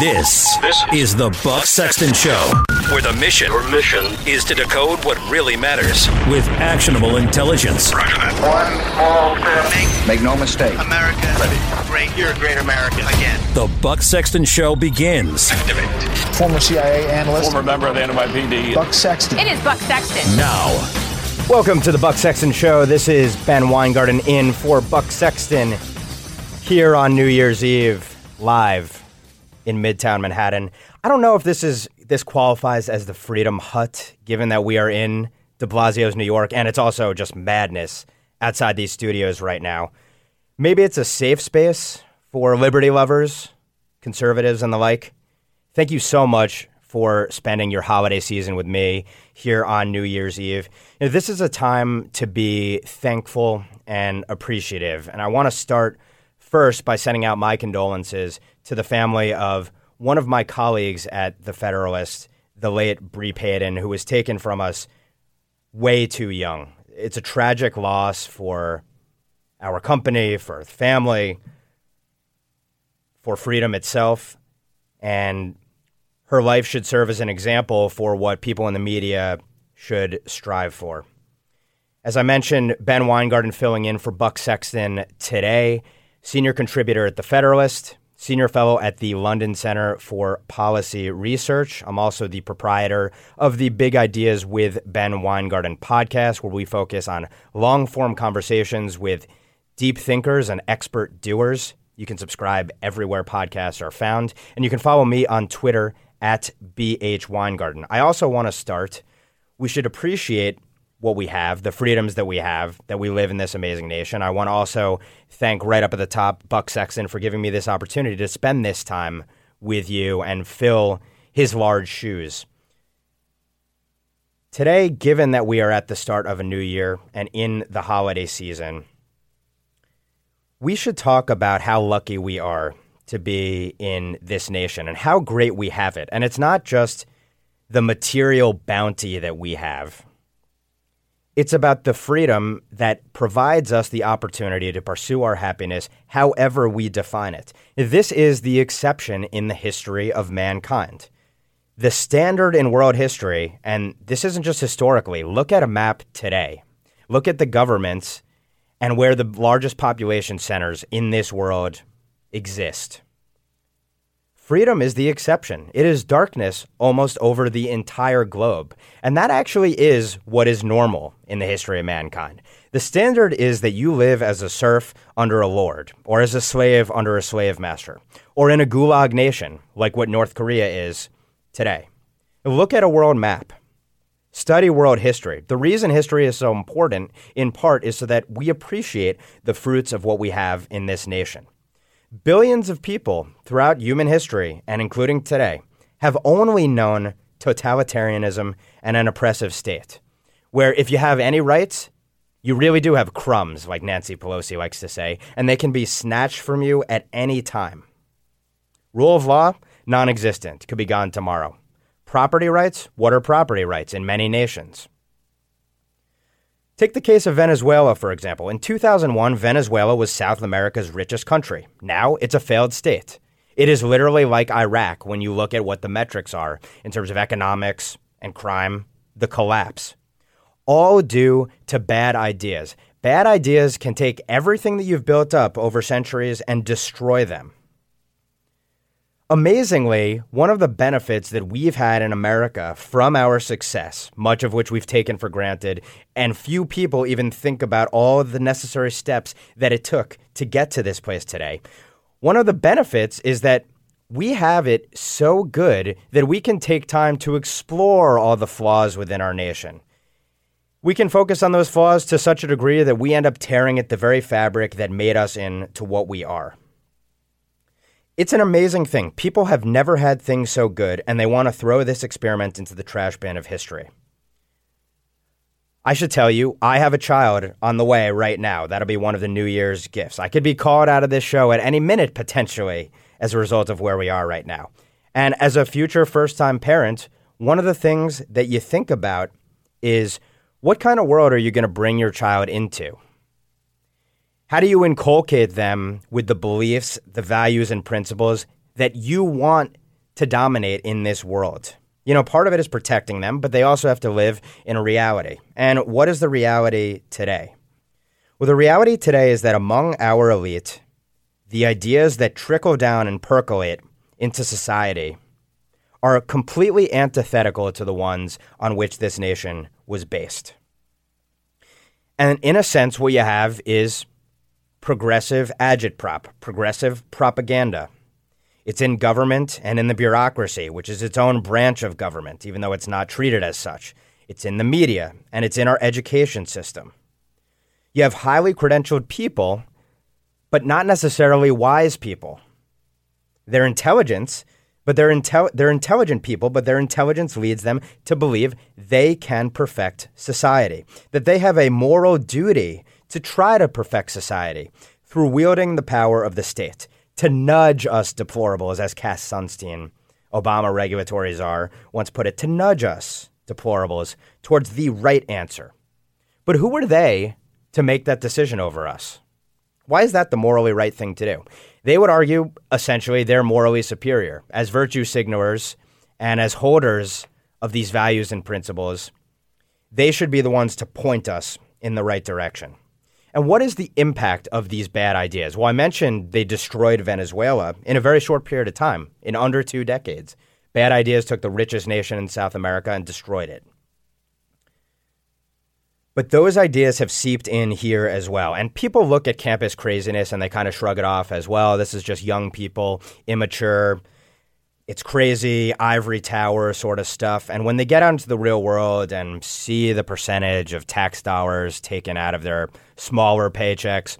This, This is the Buck Sexton Show, where the mission Your mission. is to decode what really matters with actionable intelligence. Roger that. One small step. Make no mistake. America great. You're a great American. Again. The Buck Sexton Show begins Activate. former CIA analyst Former member of the NYPD. Buck Sexton. It is Buck Sexton. now. Welcome to the Buck Sexton Show. This is Ben Weingarten in for Buck Sexton here on New Year's Eve, live in Midtown Manhattan. I don't know if this is this qualifies as the Freedom Hut, given that we are in De Blasio's New York, and it's also just madness outside these studios right now. Maybe it's a safe space for liberty lovers, conservatives, and the like. Thank you so much for spending your holiday season with me here on New Year's Eve. You know, this is a time to be thankful and appreciative. And I want to start first by sending out my condolences to the family of one of my colleagues at The Federalist, the late Bre Payton, who was taken from us way too young. It's a tragic loss for our company, for family, for freedom itself. And her life should serve as an example for what people in the media should strive for. As I mentioned, Ben Weingarten filling in for Buck Sexton today, senior contributor at The Federalist, senior fellow at the London Center for Policy Research. I'm also the proprietor of the Big Ideas with Ben Weingarten podcast, where we focus on long form conversations with deep thinkers and expert doers. You can subscribe everywhere podcasts are found, and you can follow me on Twitter at BH Weingarten. I also want to start. We should appreciate what we have, the freedoms that we have, that we live in this amazing nation. I want to also thank right up at the top Buck Sexton for giving me this opportunity to spend this time with you and fill his large shoes. Today, given that we are at the start of a new year and in the holiday season, we should talk about how lucky we are to be in this nation and how great we have it. And it's not just the material bounty that we have. It's about the freedom that provides us the opportunity to pursue our happiness however we define it. This is the exception in the history of mankind. The standard in world history, and this isn't just historically, look at a map today. Look at the governments and where the largest population centers in this world exist. Freedom is the exception. It is darkness almost over the entire globe. And that actually is what is normal in the history of mankind. The standard is that you live as a serf under a lord, or as a slave under a slave master, or in a gulag nation, like what North Korea is today. Look at a world map. Study world history. The reason history is so important, in part, is so that we appreciate the fruits of what we have in this nation. Billions of people throughout human history, and including today, have only known totalitarianism and an oppressive state, where if you have any rights, you really do have crumbs, like Nancy Pelosi likes to say, and they can be snatched from you at any time. Rule of law, non existent, could be gone tomorrow. Property rights, what are property rights in many nations? Take the case of Venezuela, for example. In 2001, Venezuela was South America's richest country. Now it's a failed state. It is literally like Iraq when you look at what the metrics are in terms of economics and crime, the collapse. All due to bad ideas. Bad ideas can take everything that you've built up over centuries and destroy them. Amazingly, one of the benefits that we've had in America from our success, much of which we've taken for granted, and few people even think about all the necessary steps that it took to get to this place today. One of the benefits is that we have it so good that we can take time to explore all the flaws within our nation. We can focus on those flaws to such a degree that we end up tearing at the very fabric that made us into what we are. It's an amazing thing. People have never had things so good, and they want to throw this experiment into the trash bin of history. I should tell you, I have a child on the way right now. That'll be one of the New Year's gifts. I could be called out of this show at any minute, potentially, as a result of where we are right now. And as a future first time parent, one of the things that you think about is what kind of world are you going to bring your child into? How do you inculcate them with the beliefs, the values, and principles that you want to dominate in this world. You know, part of it is protecting them, but they also have to live in a reality. And what is the reality today? Well, the reality today is that among our elite, the ideas that trickle down and percolate into society are completely antithetical to the ones on which this nation was based. And in a sense, what you have is progressive agitprop, progressive propaganda. It's in government and in the bureaucracy, which is its own branch of government, even though it's not treated as such. It's in the media and it's in our education system. You have highly credentialed people, but not necessarily wise people. Their intelligence, but they're, intel- they're intelligent people, but their intelligence leads them to believe they can perfect society, that they have a moral duty to try to perfect society through wielding the power of the state to nudge us deplorables, as Cass Sunstein, Obama regulatory czar, once put it, to nudge us deplorables towards the right answer. But who were they to make that decision over us? Why is that the morally right thing to do? They would argue essentially they're morally superior. As virtue signalers and as holders of these values and principles, they should be the ones to point us in the right direction. And what is the impact of these bad ideas? Well, I mentioned they destroyed Venezuela in a very short period of time, in under two decades. Bad ideas took the richest nation in South America and destroyed it. But those ideas have seeped in here as well. And people look at campus craziness and they kind of shrug it off as well. This is just young people, immature, it's crazy ivory tower sort of stuff. And when they get out into the real world and see the percentage of tax dollars taken out of their smaller paychecks,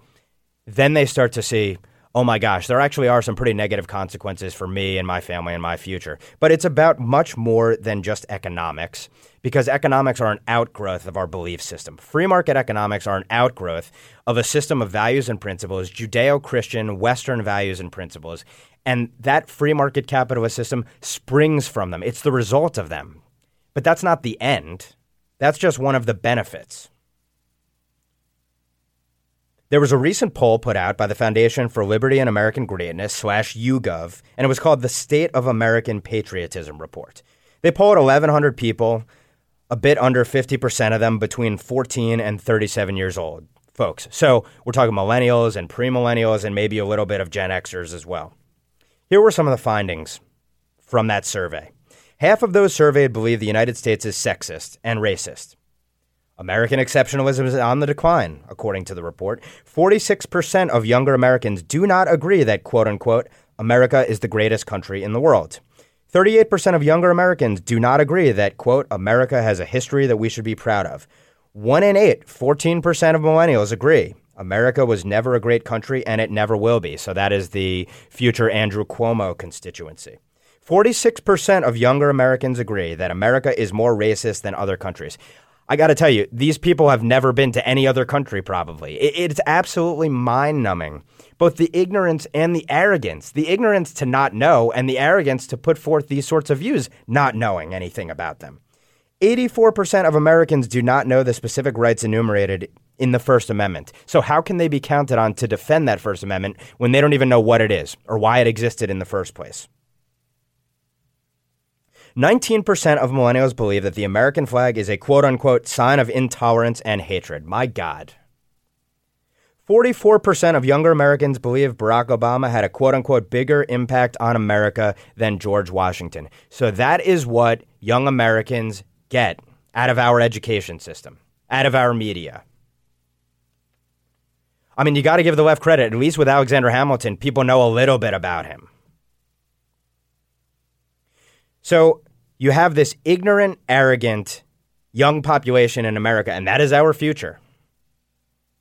then they start to see, oh my gosh, there actually are some pretty negative consequences for me and my family and my future. But it's about much more than just economics because economics are an outgrowth of our belief system. Free market economics are an outgrowth of a system of values and principles, Judeo Christian, Western values and principles. And that free market capitalist system springs from them. It's the result of them. But that's not the end, that's just one of the benefits. There was a recent poll put out by the Foundation for Liberty and American Greatness slash YouGov, and it was called the State of American Patriotism Report. They polled 1,100 people, a bit under 50% of them between 14 and 37 years old, folks. So we're talking millennials and premillennials and maybe a little bit of Gen Xers as well. Here were some of the findings from that survey. Half of those surveyed believe the United States is sexist and racist. American exceptionalism is on the decline, according to the report. 46% of younger Americans do not agree that, quote unquote, America is the greatest country in the world. 38% of younger Americans do not agree that, quote, America has a history that we should be proud of. One in eight, 14% of millennials agree. America was never a great country and it never will be. So that is the future Andrew Cuomo constituency. 46% of younger Americans agree that America is more racist than other countries. I got to tell you, these people have never been to any other country, probably. it's absolutely mind numbing. Both the ignorance and the arrogance. The ignorance to not know, and the arrogance to put forth these sorts of views, not knowing anything about them. 84% of Americans do not know the specific rights enumerated in the First Amendment. So, how can they be counted on to defend that First Amendment when they don't even know what it is or why it existed in the first place? 19% of millennials believe that the American flag is a quote unquote sign of intolerance and hatred. My God. 44% of younger Americans believe Barack Obama had a quote unquote bigger impact on America than George Washington. So that is what young Americans get out of our education system, out of our media. I mean, you got to give the left credit. At least with Alexander Hamilton, people know a little bit about him. So you have this ignorant, arrogant, young population in America, and that is our future.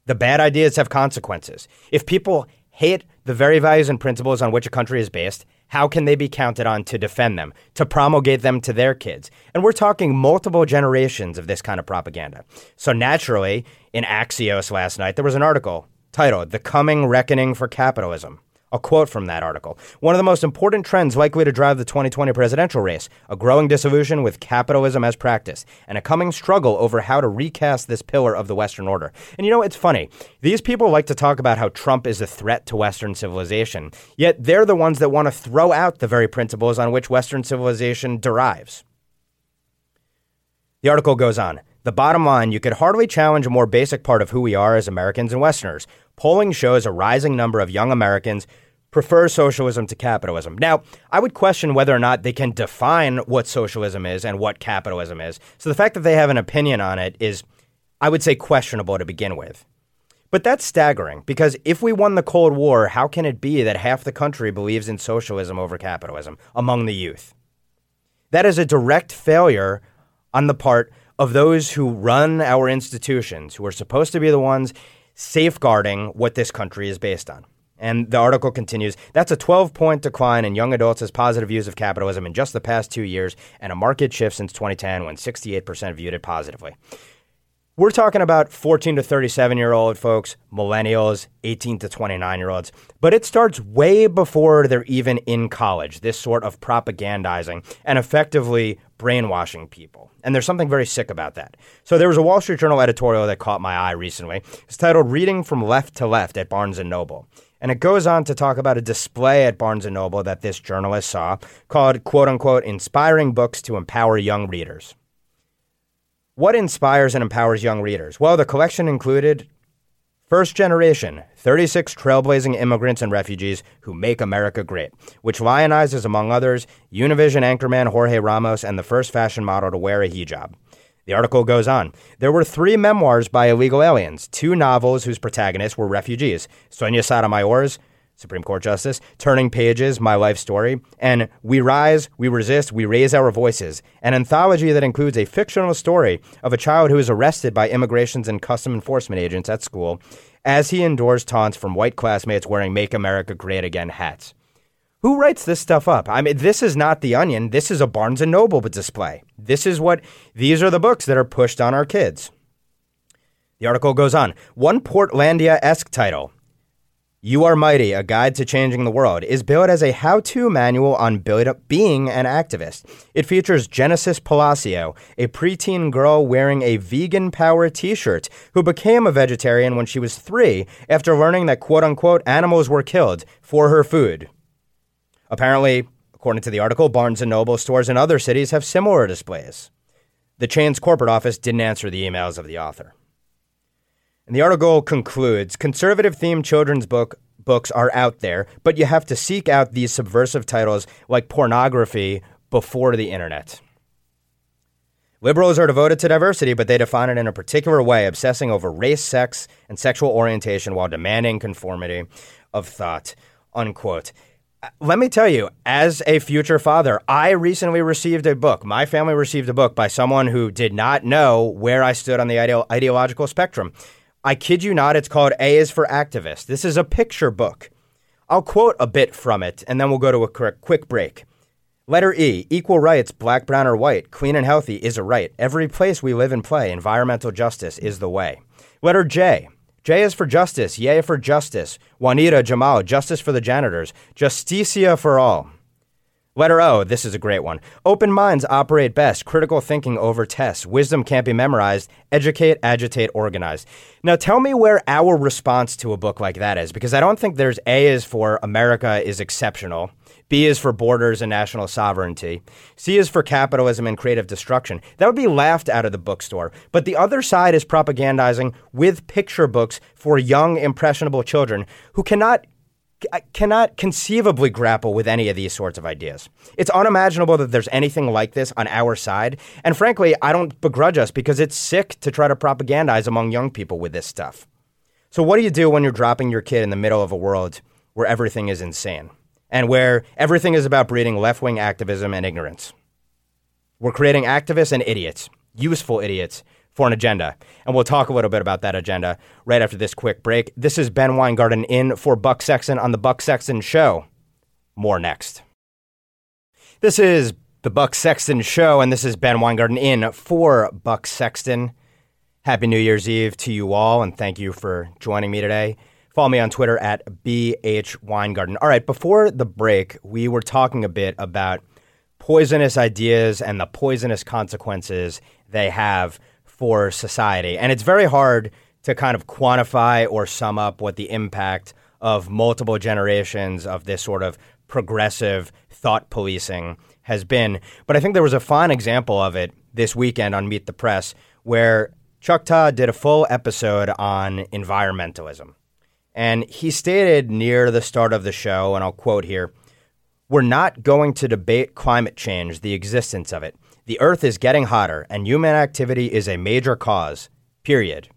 The bad ideas have consequences. If people hate the very values and principles on which a country is based, how can they be counted on to defend them, to promulgate them to their kids? And we're talking multiple generations of this kind of propaganda. So naturally, in Axios last night, there was an article titled The Coming Reckoning for Capitalism. A quote from that article. One of the most important trends likely to drive the 2020 presidential race a growing disillusion with capitalism as practice, and a coming struggle over how to recast this pillar of the Western order. And you know, it's funny. These people like to talk about how Trump is a threat to Western civilization, yet they're the ones that want to throw out the very principles on which Western civilization derives. The article goes on. The bottom line you could hardly challenge a more basic part of who we are as Americans and Westerners. Polling shows a rising number of young Americans prefer socialism to capitalism. Now, I would question whether or not they can define what socialism is and what capitalism is. So the fact that they have an opinion on it is, I would say, questionable to begin with. But that's staggering because if we won the Cold War, how can it be that half the country believes in socialism over capitalism among the youth? That is a direct failure on the part of those who run our institutions, who are supposed to be the ones safeguarding what this country is based on. And the article continues that's a 12 point decline in young adults' positive views of capitalism in just the past two years, and a market shift since 2010 when 68% viewed it positively. We're talking about 14 to 37 year old folks, millennials, 18 to 29 year olds, but it starts way before they're even in college, this sort of propagandizing and effectively brainwashing people. And there's something very sick about that. So there was a Wall Street Journal editorial that caught my eye recently. It's titled Reading from Left to Left at Barnes and Noble. And it goes on to talk about a display at Barnes & Noble that this journalist saw called, quote unquote, Inspiring Books to Empower Young Readers. What inspires and empowers young readers? Well, the collection included First Generation 36 Trailblazing Immigrants and Refugees Who Make America Great, which lionizes, among others, Univision anchorman Jorge Ramos and the first fashion model to wear a hijab. The article goes on. There were three memoirs by illegal aliens, two novels whose protagonists were refugees Sonia Sotomayor's, Supreme Court Justice, Turning Pages, My Life Story, and We Rise, We Resist, We Raise Our Voices, an anthology that includes a fictional story of a child who is arrested by immigrations and custom enforcement agents at school as he endures taunts from white classmates wearing Make America Great Again hats. Who writes this stuff up? I mean, this is not The Onion. This is a Barnes & Noble display. This is what, these are the books that are pushed on our kids. The article goes on. One Portlandia-esque title, You Are Mighty, A Guide to Changing the World, is billed as a how-to manual on being an activist. It features Genesis Palacio, a preteen girl wearing a vegan power t-shirt who became a vegetarian when she was three after learning that quote-unquote animals were killed for her food. Apparently, according to the article, Barnes & Noble stores in other cities have similar displays. The chain's corporate office didn't answer the emails of the author. And the article concludes conservative themed children's book books are out there, but you have to seek out these subversive titles like pornography before the internet. Liberals are devoted to diversity, but they define it in a particular way, obsessing over race, sex, and sexual orientation while demanding conformity of thought. Unquote uh, let me tell you, as a future father, I recently received a book. My family received a book by someone who did not know where I stood on the ide- ideological spectrum. I kid you not, it's called A is for Activist. This is a picture book. I'll quote a bit from it, and then we'll go to a quick break. Letter E, equal rights, black, brown, or white, clean and healthy is a right. Every place we live and play, environmental justice is the way. Letter J, J is for justice, yea for justice. Juanita, Jamal, justice for the janitors. Justicia for all. Letter O, this is a great one. Open minds operate best. Critical thinking over tests. Wisdom can't be memorized. Educate, agitate, organize. Now tell me where our response to a book like that is, because I don't think there's A is for America is exceptional. B is for borders and national sovereignty. C is for capitalism and creative destruction. That would be laughed out of the bookstore. But the other side is propagandizing with picture books for young, impressionable children who cannot cannot conceivably grapple with any of these sorts of ideas. It's unimaginable that there's anything like this on our side. And frankly, I don't begrudge us because it's sick to try to propagandize among young people with this stuff. So, what do you do when you're dropping your kid in the middle of a world where everything is insane? and where everything is about breeding left wing activism and ignorance. We're creating activists and idiots, useful idiots, for an agenda. And we'll talk a little bit about that agenda right after this quick break. This is Ben Weingarten in for Buck Sexton on The Buck Sexton Show. More next. This is The Buck Sexton Show, and this is Ben Weingarten in for Buck Sexton. Happy New Year's Eve to you all, and thank you for joining me today Follow me on Twitter at BH Weingarten. All right, before the break, we were talking a bit about poisonous ideas and the poisonous consequences they have for society. And it's very hard to kind of quantify or sum up what the impact of multiple generations of this sort of progressive thought policing has been. But I think there was a fine example of it this weekend on Meet the Press where Chuck Todd did a full episode on environmentalism. And he stated near the start of the show, and I'll quote here We're not going to debate climate change, the existence of it. The earth is getting hotter, and human activity is a major cause, period.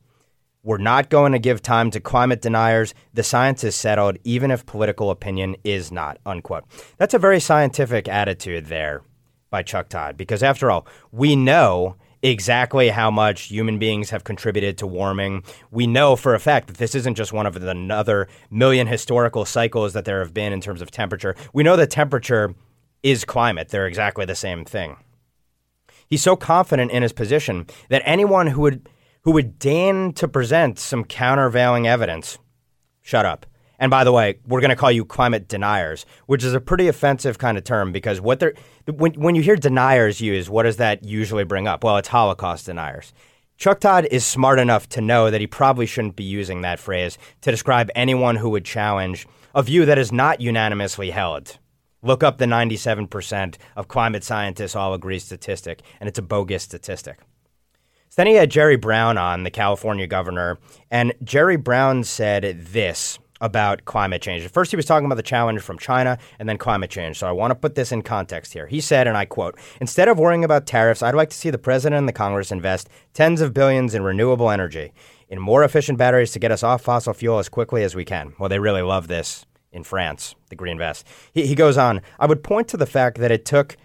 We're not going to give time to climate deniers. The science is settled, even if political opinion is not. Unquote. That's a very scientific attitude there by Chuck Todd, because after all, we know exactly how much human beings have contributed to warming. We know for a fact that this isn't just one of the another million historical cycles that there have been in terms of temperature. We know that temperature is climate. They're exactly the same thing. He's so confident in his position that anyone who would who would deign to present some countervailing evidence, shut up. And by the way, we're going to call you climate deniers, which is a pretty offensive kind of term because what they're when when you hear deniers used, what does that usually bring up? Well, it's Holocaust deniers. Chuck Todd is smart enough to know that he probably shouldn't be using that phrase to describe anyone who would challenge a view that is not unanimously held. Look up the 97% of climate scientists all agree statistic, and it's a bogus statistic. So then he had Jerry Brown on, the California governor, and Jerry Brown said this about climate change. At first, he was talking about the challenge from China and then climate change. So I want to put this in context here. He said, and I quote, Instead of worrying about tariffs, I'd like to see the president and the Congress invest tens of billions in renewable energy, in more efficient batteries to get us off fossil fuel as quickly as we can. Well, they really love this in France, the Green Vest. He, he goes on, I would point to the fact that it took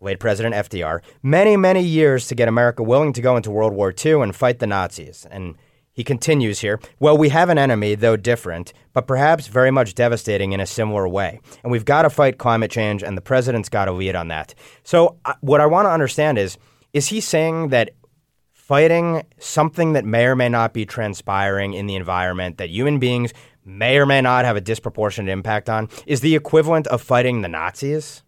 late President FDR, many, many years to get America willing to go into World War II and fight the Nazis. And he continues here, well, we have an enemy, though different, but perhaps very much devastating in a similar way. And we've got to fight climate change, and the president's got to lead on that. So, uh, what I want to understand is is he saying that fighting something that may or may not be transpiring in the environment that human beings may or may not have a disproportionate impact on is the equivalent of fighting the Nazis?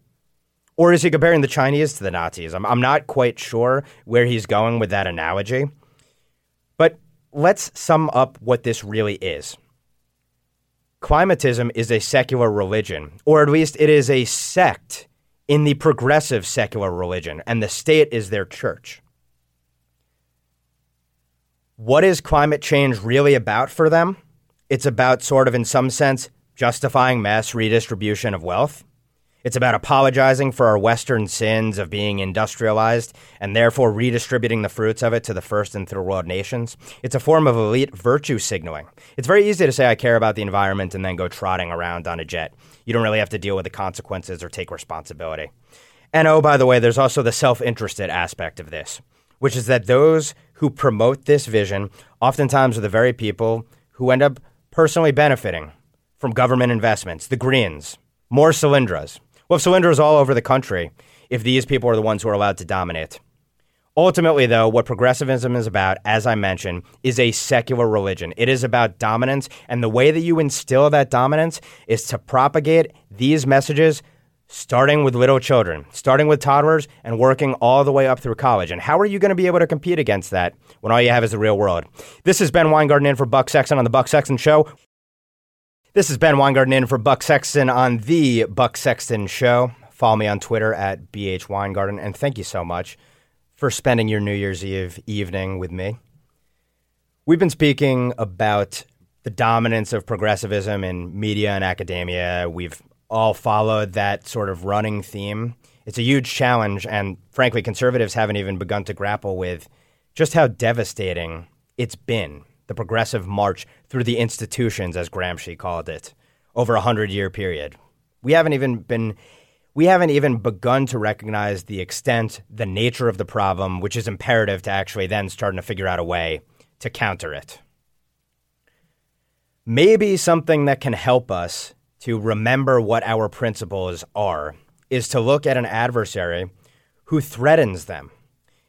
Or is he comparing the Chinese to the Nazis? I'm, I'm not quite sure where he's going with that analogy. But let's sum up what this really is. Climatism is a secular religion, or at least it is a sect in the progressive secular religion, and the state is their church. What is climate change really about for them? It's about, sort of, in some sense, justifying mass redistribution of wealth. It's about apologizing for our Western sins of being industrialized and therefore redistributing the fruits of it to the first and third world nations. It's a form of elite virtue signaling. It's very easy to say, I care about the environment and then go trotting around on a jet. You don't really have to deal with the consequences or take responsibility. And oh, by the way, there's also the self interested aspect of this, which is that those who promote this vision oftentimes are the very people who end up personally benefiting from government investments, the Greens, more Solyndras. Well, Solyndras all over the country if these people are the ones who are allowed to dominate. Ultimately, though, what progressivism is about, as I mentioned, is a secular religion. It is about dominance, and the way that you instill that dominance is to propagate these messages starting with little children, starting with toddlers, and working all the way up through college. And how are you going to be able to compete against that when all you have is the real world? This is Ben Weingarten in for Buck Sexton on the Buck Sexton Show. This is Ben Weingarten in for Buck Sexton on the Buck Sexton Show. Follow me on Twitter at BH Weingarten, and thank you so much for spending your New Year's Eve evening with me. We've been speaking about the dominance of progressivism in media and academia. We've all followed that sort of running theme. It's a huge challenge, and frankly, conservatives haven't even begun to grapple with just how devastating it's been the progressive march through the institutions, as Gramsci called it, over a hundred year period. We haven't even been we haven't even begun to recognize the extent, the nature of the problem, which is imperative to actually then starting to figure out a way to counter it. Maybe something that can help us to remember what our principles are is to look at an adversary who threatens them.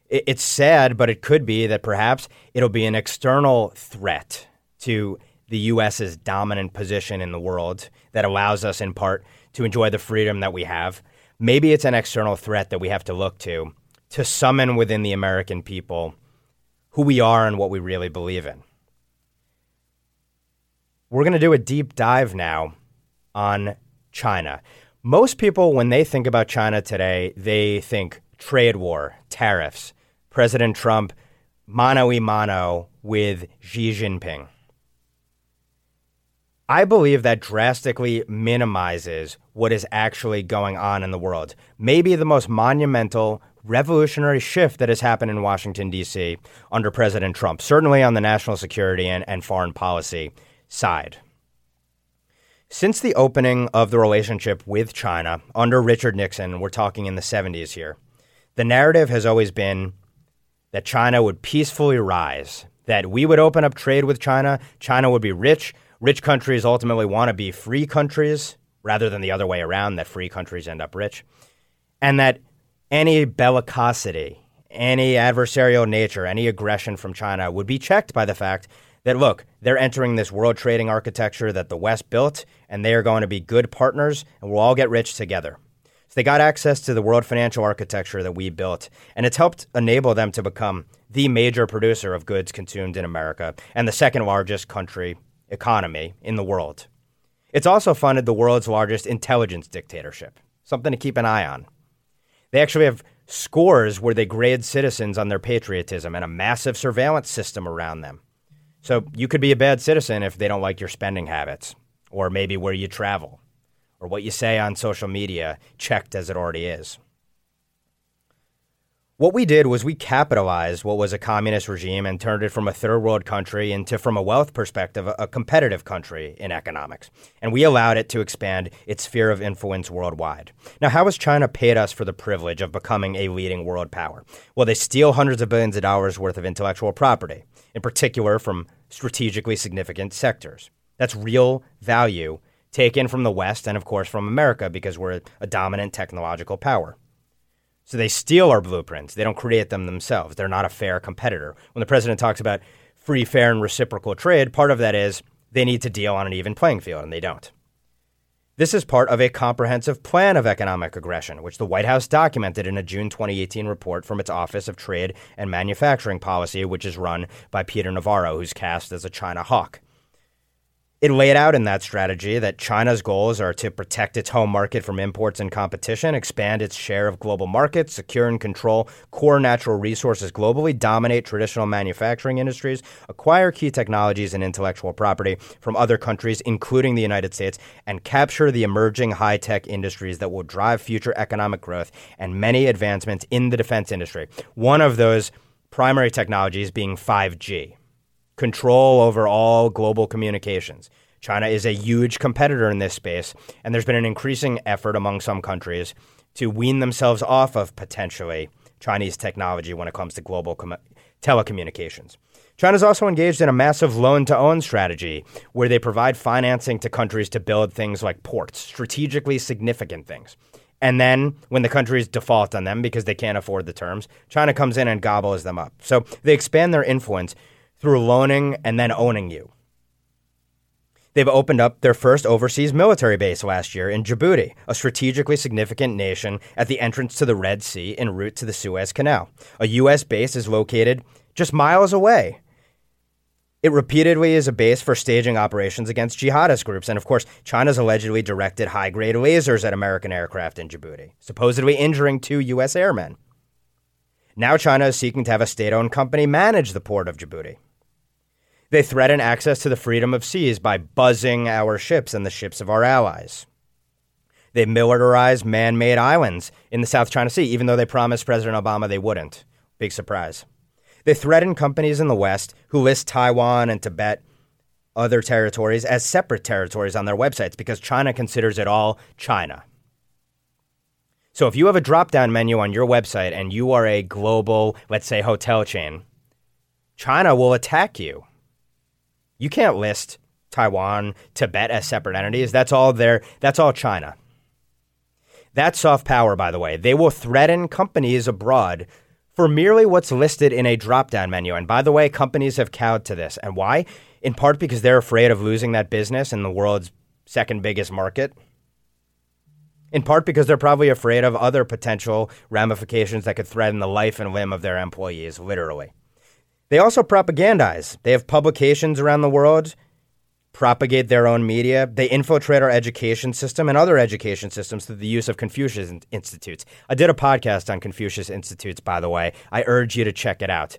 It's sad, but it could be that perhaps it'll be an external threat to the U.S.'s dominant position in the world that allows us, in part, to enjoy the freedom that we have. Maybe it's an external threat that we have to look to to summon within the American people who we are and what we really believe in. We're going to do a deep dive now on China. Most people, when they think about China today, they think trade war, tariffs, President Trump mano a mano with Xi Jinping. I believe that drastically minimizes what is actually going on in the world. Maybe the most monumental revolutionary shift that has happened in Washington, D.C. under President Trump, certainly on the national security and, and foreign policy side. Since the opening of the relationship with China under Richard Nixon, we're talking in the 70s here, the narrative has always been that China would peacefully rise, that we would open up trade with China, China would be rich, rich countries ultimately want to be free countries rather than the other way around, that free countries end up rich, and that any bellicosity, any adversarial nature, any aggression from China would be checked by the fact that, look, they're entering this world trading architecture that the West built, and they are going to be good partners, and we'll all get rich together. So they got access to the world financial architecture that we built, and it's helped enable them to become the major producer of goods consumed in America and the second largest country economy in the world. It's also funded the world's largest intelligence dictatorship, something to keep an eye on. They actually have scores where they grade citizens on their patriotism and a massive surveillance system around them. So you could be a bad citizen if they don't like your spending habits, or maybe where you travel, or what you say on social media, checked as it already is. What we did was we capitalized what was a communist regime and turned it from a third world country into, from a wealth perspective, a competitive country in economics. And we allowed it to expand its sphere of influence worldwide. Now, how has China paid us for the privilege of becoming a leading world power? Well, they steal hundreds of billions of dollars worth of intellectual property, in particular from strategically significant sectors. That's real value taken from the West and, of course, from America because we're a dominant technological power. So they steal our blueprints. They don't create them themselves. They're not a fair competitor. When the president talks about free, fair, and reciprocal trade, part of that is they need to deal on an even playing field, and they don't. This is part of a comprehensive plan of economic aggression, which the White House documented in a June 2018 report from its Office of Trade and Manufacturing Policy, which is run by Peter Navarro, who's cast as a China hawk. It laid out in that strategy that China's goals are to protect its home market from imports and competition, expand its share of global markets, secure and control core natural resources globally, dominate traditional manufacturing industries, acquire key technologies and intellectual property from other countries, including the United States, and capture the emerging high tech industries that will drive future economic growth and many advancements in the defense industry. One of those primary technologies being 5G control over all global communications. China is a huge competitor in this space, and there's been an increasing effort among some countries to wean themselves off of potentially Chinese technology when it comes to global com- telecommunications. China's also engaged in a massive loan to own strategy where they provide financing to countries to build things like ports, strategically significant things. And then when the countries default on them because they can't afford the terms, China comes in and gobbles them up. So they expand their influence through loaning and then owning you. They've opened up their first overseas military base last year in Djibouti, a strategically significant nation at the entrance to the Red Sea en route to the Suez Canal. A U.S. base is located just miles away. It repeatedly is a base for staging operations against jihadist groups. And of course, China's allegedly directed high grade lasers at American aircraft in Djibouti, supposedly injuring two U.S. airmen. Now, China is seeking to have a state owned company manage the port of Djibouti. They threaten access to the freedom of seas by buzzing our ships and the ships of our allies. They militarize man made islands in the South China Sea, even though they promised President Obama they wouldn't. Big surprise. They threaten companies in the West who list Taiwan and Tibet, other territories, as separate territories on their websites because China considers it all China. So if you have a drop down menu on your website and you are a global, let's say, hotel chain, China will attack you you can't list Taiwan, Tibet as separate entities. That's all there. That's all China. That's soft power, by the way. They will threaten companies abroad for merely what's listed in a drop down menu. And by the way, companies have cowed to this. And why? in part because they're afraid of losing that business in the world's second biggest market. In part because they're probably afraid of other potential ramifications that could threaten the life and limb of their employees, literally. They also propagandize. They have publications around the world, propagate their own media. They infiltrate our education system and other education systems through the use of Confucius Institutes. I did a podcast on Confucius Institutes, by the way. I urge you to check it out.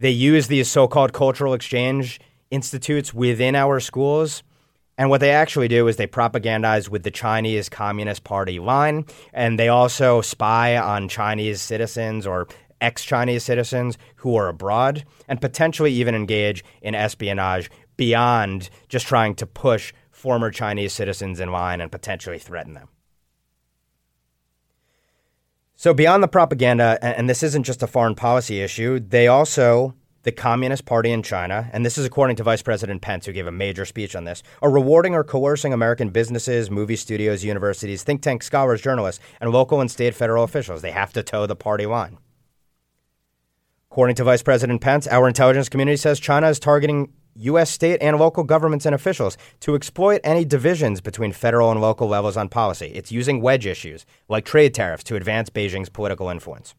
They use these so called cultural exchange institutes within our schools. And what they actually do is they propagandize with the Chinese Communist Party line, and they also spy on Chinese citizens or ex Chinese citizens who are abroad and potentially even engage in espionage beyond just trying to push former Chinese citizens in line and potentially threaten them. So, beyond the propaganda, and this isn't just a foreign policy issue, they also, the Communist Party in China, and this is according to Vice President Pence, who gave a major speech on this, are rewarding or coercing American businesses, movie studios, universities, think tanks, scholars, journalists, and local and state federal officials. They have to toe the party line. According to Vice President Pence, our intelligence community says China is targeting U.S. state and local governments and officials to exploit any divisions between federal and local levels on policy. It's using wedge issues, like trade tariffs, to advance Beijing's political influence.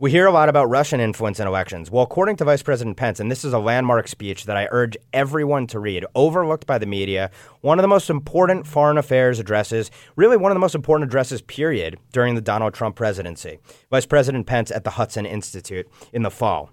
We hear a lot about Russian influence in elections. Well, according to Vice President Pence, and this is a landmark speech that I urge everyone to read, overlooked by the media, one of the most important foreign affairs addresses, really one of the most important addresses, period, during the Donald Trump presidency. Vice President Pence at the Hudson Institute in the fall.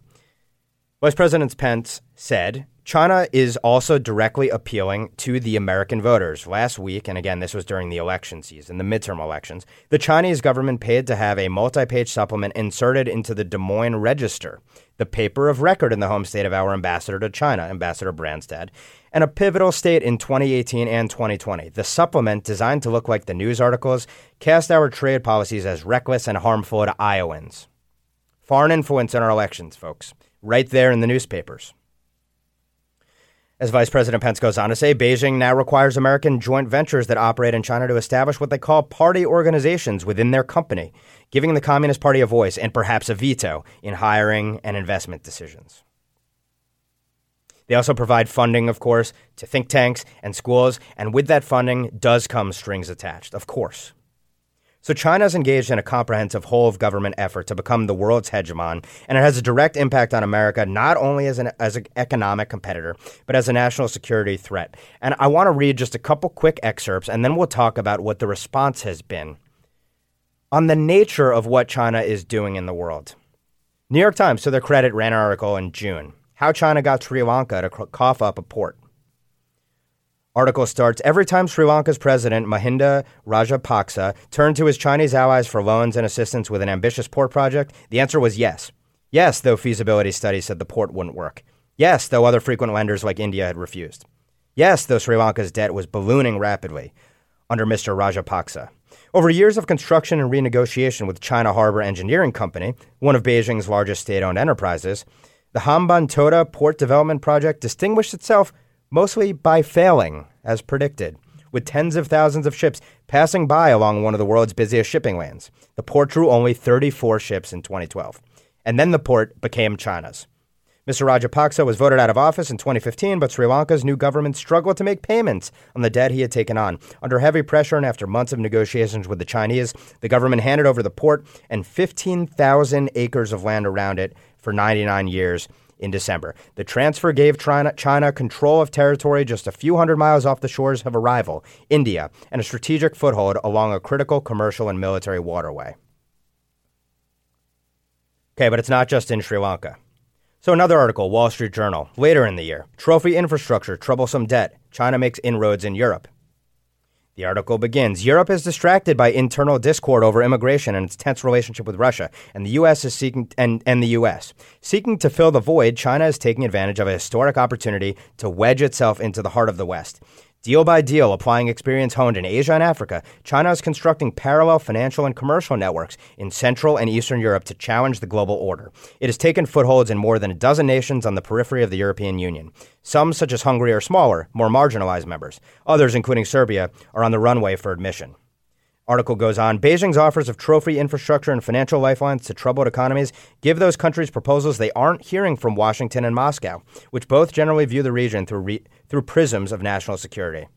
Vice President Pence said, China is also directly appealing to the American voters. Last week, and again, this was during the election season, the midterm elections, the Chinese government paid to have a multi page supplement inserted into the Des Moines Register, the paper of record in the home state of our ambassador to China, Ambassador Branstad, and a pivotal state in 2018 and 2020. The supplement, designed to look like the news articles, cast our trade policies as reckless and harmful to Iowans. Foreign influence in our elections, folks, right there in the newspapers. As Vice President Pence goes on to say, Beijing now requires American joint ventures that operate in China to establish what they call party organizations within their company, giving the Communist Party a voice and perhaps a veto in hiring and investment decisions. They also provide funding, of course, to think tanks and schools, and with that funding does come strings attached, of course. So China is engaged in a comprehensive whole of government effort to become the world's hegemon, and it has a direct impact on America not only as an as an economic competitor, but as a national security threat. And I want to read just a couple quick excerpts, and then we'll talk about what the response has been on the nature of what China is doing in the world. New York Times, to their credit, ran an article in June how China got Sri Lanka to cough up a port. Article starts Every time Sri Lanka's president, Mahinda Rajapaksa, turned to his Chinese allies for loans and assistance with an ambitious port project, the answer was yes. Yes, though feasibility studies said the port wouldn't work. Yes, though other frequent lenders like India had refused. Yes, though Sri Lanka's debt was ballooning rapidly under Mr. Rajapaksa. Over years of construction and renegotiation with China Harbor Engineering Company, one of Beijing's largest state owned enterprises, the Hambantota Port Development Project distinguished itself mostly by failing, as predicted, with tens of thousands of ships passing by along one of the world's busiest shipping lanes. The port drew only 34 ships in 2012. And then the port became China's. Mr. Rajapaksa was voted out of office in 2015, but Sri Lanka's new government struggled to make payments on the debt he had taken on. Under heavy pressure and after months of negotiations with the Chinese, the government handed over the port and 15,000 acres of land around it for 99 years in December. The transfer gave China, China, control of territory just a few hundred miles off the shores of a rival, India, and a strategic foothold along a critical commercial and military waterway. Okay, but it's not just in Sri Lanka. So, another article, Wall Street Journal, later in the year Trophy infrastructure, troublesome debt. China makes inroads in Europe. The article begins Europe is distracted by internal discord over immigration and its tense relationship with Russia, and the U.S. is seeking and, and the U.S. Seeking to fill the void, China is taking advantage of a historic opportunity to wedge itself into the heart of the West. Deal by deal, applying experience honed in Asia and Africa, China is constructing parallel financial and commercial networks in Central and Eastern Europe to challenge the global order. It has taken footholds in more than a dozen nations on the periphery of the European Union. Some, such as Hungary, are smaller, more marginalized members. Others, including Serbia, are on the runway for admission. Article goes on Beijing's offers of trophy infrastructure and financial lifelines to troubled economies give those countries proposals they aren't hearing from Washington and Moscow, which both generally view the region through, re- through prisms of national security.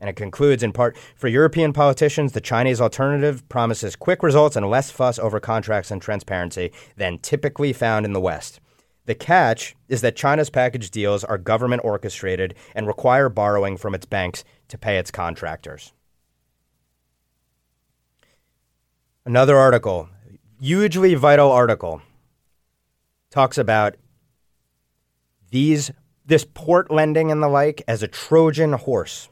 And it concludes in part For European politicians, the Chinese alternative promises quick results and less fuss over contracts and transparency than typically found in the West. The catch is that China's package deals are government orchestrated and require borrowing from its banks to pay its contractors. Another article, hugely vital article, talks about these this port lending and the like as a Trojan horse.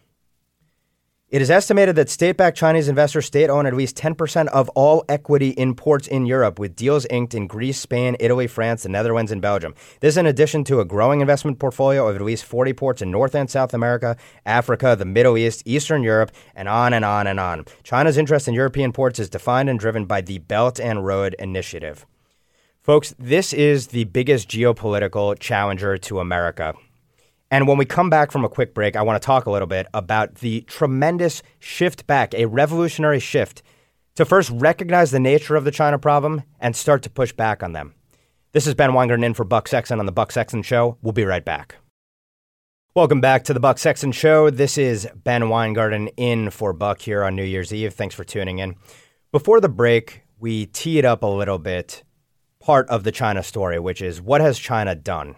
It is estimated that state backed Chinese investors state own at least 10% of all equity in ports in Europe, with deals inked in Greece, Spain, Italy, France, the Netherlands, and Belgium. This is in addition to a growing investment portfolio of at least 40 ports in North and South America, Africa, the Middle East, Eastern Europe, and on and on and on. China's interest in European ports is defined and driven by the Belt and Road Initiative. Folks, this is the biggest geopolitical challenger to America. And when we come back from a quick break, I want to talk a little bit about the tremendous shift back, a revolutionary shift to first recognize the nature of the China problem and start to push back on them. This is Ben Weingarten in for Buck Sexton on the Buck Sexton Show. We'll be right back. Welcome back to the Buck Sexton Show. This is Ben Weingarten in for Buck here on New Year's Eve. Thanks for tuning in. Before the break, we teed up a little bit part of the China story, which is what has China done?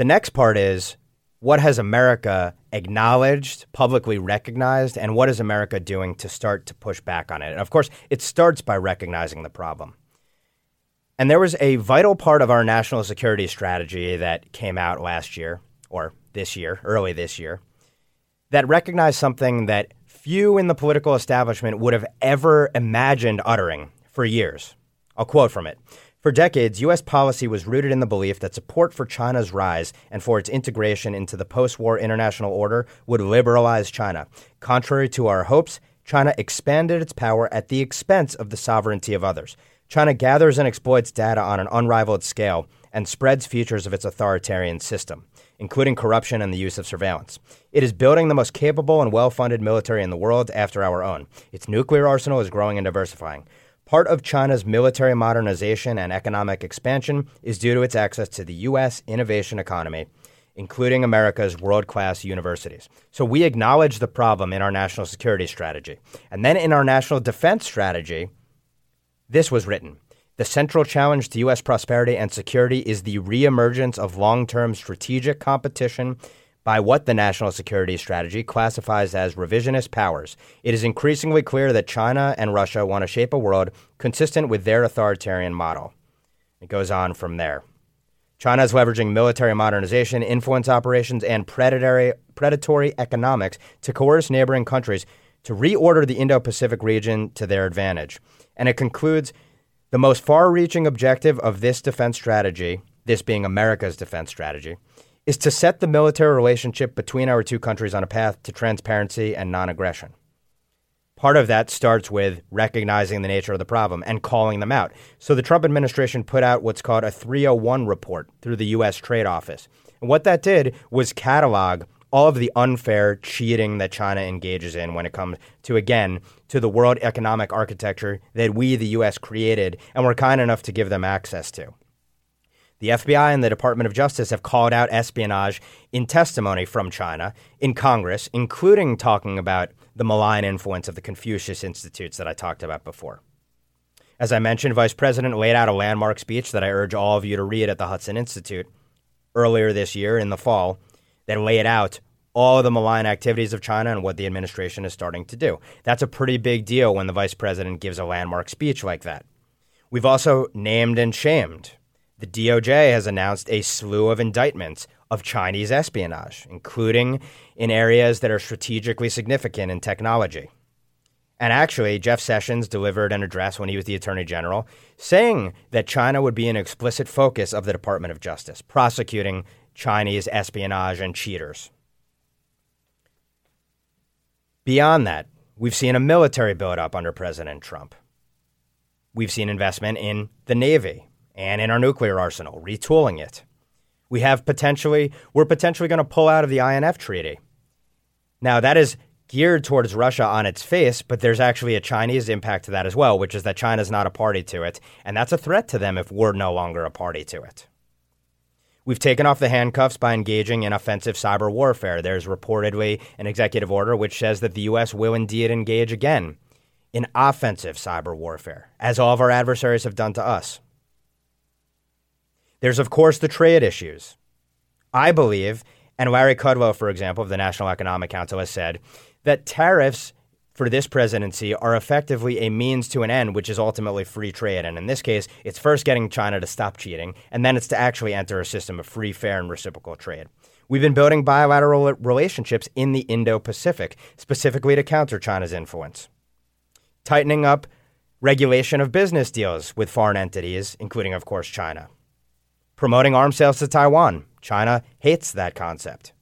The next part is what has America acknowledged, publicly recognized, and what is America doing to start to push back on it? And of course, it starts by recognizing the problem. And there was a vital part of our national security strategy that came out last year, or this year, early this year, that recognized something that few in the political establishment would have ever imagined uttering for years. I'll quote from it. For decades, U.S. policy was rooted in the belief that support for China's rise and for its integration into the post war international order would liberalize China. Contrary to our hopes, China expanded its power at the expense of the sovereignty of others. China gathers and exploits data on an unrivaled scale and spreads features of its authoritarian system, including corruption and the use of surveillance. It is building the most capable and well funded military in the world after our own. Its nuclear arsenal is growing and diversifying. Part of China's military modernization and economic expansion is due to its access to the U.S. innovation economy, including America's world class universities. So we acknowledge the problem in our national security strategy. And then in our national defense strategy, this was written. The central challenge to U.S. prosperity and security is the reemergence of long term strategic competition by what the national security strategy classifies as revisionist powers, it is increasingly clear that China and Russia want to shape a world consistent with their authoritarian model. It goes on from there. China is leveraging military modernization, influence operations, and predatory, predatory economics to coerce neighboring countries to reorder the Indo Pacific region to their advantage. And it concludes the most far reaching objective of this defense strategy, this being America's defense strategy, is to set the military relationship between our two countries on a path to transparency and non aggression. Part of that starts with recognizing the nature of the problem and calling them out. So the Trump administration put out what's called a 301 report through the U.S. Trade Office. And what that did was catalog all of the unfair cheating that China engages in when it comes to, again, to the world economic architecture that we, the U.S., created and were kind enough to give them access to. The FBI and the Department of Justice have called out espionage in testimony from China in Congress, including talking about the malign influence of the Confucius Institutes that I talked about before. As I mentioned, Vice President laid out a landmark speech that I urge all of you to read at the Hudson Institute earlier this year in the fall that laid out all the malign activities of China and what the administration is starting to do. That's a pretty big deal when the vice president gives a landmark speech like that. We've also named and shamed the DOJ has announced a slew of indictments of Chinese espionage, including in areas that are strategically significant in technology. And actually, Jeff Sessions delivered an address when he was the Attorney General saying that China would be an explicit focus of the Department of Justice, prosecuting Chinese espionage and cheaters. Beyond that, we've seen a military buildup under President Trump. We've seen investment in the Navy, and in our nuclear arsenal, retooling it. We have potentially, we're potentially going to pull out of the INF treaty. Now, that is geared towards Russia on its face, but there's actually a Chinese impact to that as well, which is that China's not a party to it, and that's a threat to them if we're no longer a party to it. We've taken off the handcuffs by engaging in offensive cyber warfare. There's reportedly an executive order which says that the U.S. will indeed engage again in offensive cyber warfare, as all of our adversaries have done to us. There's, of course, the trade issues. I believe, and Larry Kudlow, for example, of the National Economic Council, has said that tariffs for this presidency are effectively a means to an end, which is ultimately free trade. And in this case, it's first getting China to stop cheating, and then it's to actually enter a system of free, fair, and reciprocal trade. We've been building bilateral relationships in the Indo Pacific, specifically to counter China's influence. Tightening up regulation of business deals with foreign entities, including, of course, China. Promoting arms sales to Taiwan. China hates that concept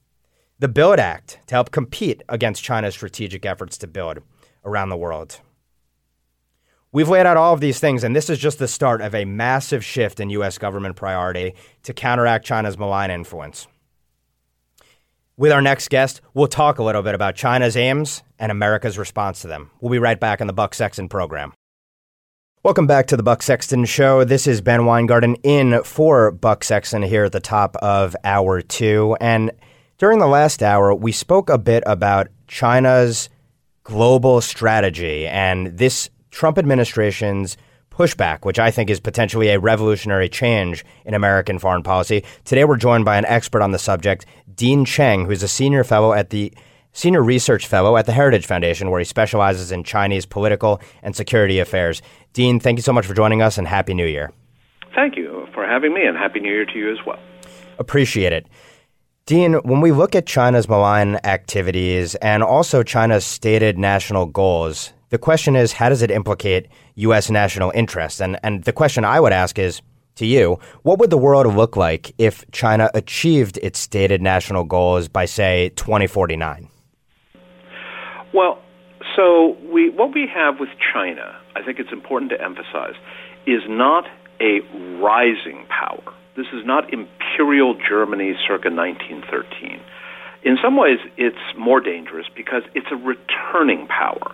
the Build Act to help compete against China's strategic efforts to build around the world. We've laid out all of these things, and this is just the start of a massive shift in U.S. government priority to counteract China's malign influence. With our next guest, we'll talk a little bit about China's aims and America's response to them. We'll be right back on the Buck Sexton program. Welcome back to the Buck Sexton Show. This is Ben Weingarten in for Buck Sexton here at the top of hour two. And during the last hour, we spoke a bit about China's global strategy and this Trump administration's pushback, which I think is potentially a revolutionary change in American foreign policy. Today, we're joined by an expert on the subject, Dean Cheng, who's a senior fellow at the Senior Research Fellow at the Heritage Foundation, where he specializes in Chinese political and security affairs. Dean, thank you so much for joining us and Happy New Year. Thank you for having me, and Happy New Year to you as well. Appreciate it. Dean, when we look at China's malign activities and also China's stated national goals, the question is how does it implicate U.S. national interests? And, and the question I would ask is to you, what would the world look like if China achieved its stated national goals by, say, 2049? Well, so we, what we have with China, I think it's important to emphasize, is not a rising power. This is not Imperial Germany circa 1913. In some ways, it's more dangerous because it's a returning power.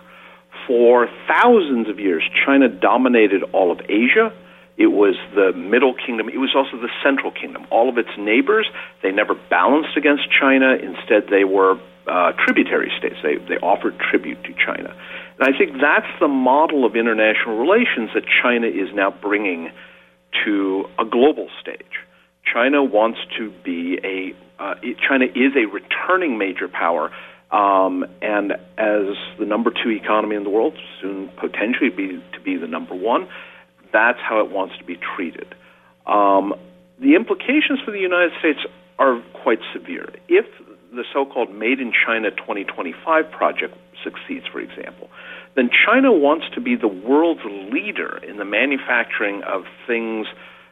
For thousands of years, China dominated all of Asia. It was the Middle Kingdom. It was also the Central Kingdom. All of its neighbors, they never balanced against China. Instead, they were uh, tributary states. They, they offered tribute to China. And I think that's the model of international relations that China is now bringing to a global stage. China wants to be a uh, China is a returning major power, um, and as the number two economy in the world, soon potentially be to be the number one. That's how it wants to be treated. Um, the implications for the United States are quite severe. If the so-called Made in China 2025 project succeeds, for example, then China wants to be the world's leader in the manufacturing of things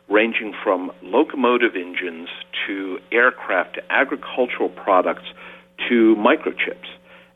ranging from locomotive engines to aircraft to agricultural products to microchips.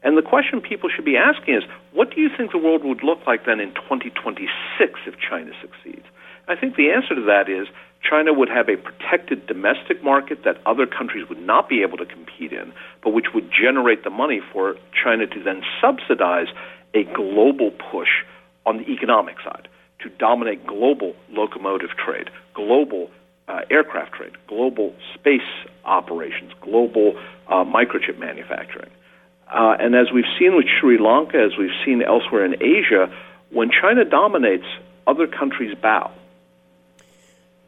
And the question people should be asking is what do you think the world would look like then in 2026 if China succeeds? I think the answer to that is China would have a protected domestic market that other countries would not be able to compete in, but which would generate the money for China to then subsidize a global push on the economic side to dominate global locomotive trade, global uh, aircraft trade, global space operations, global uh, microchip manufacturing. Uh, and as we've seen with Sri Lanka, as we've seen elsewhere in Asia, when China dominates, other countries bow.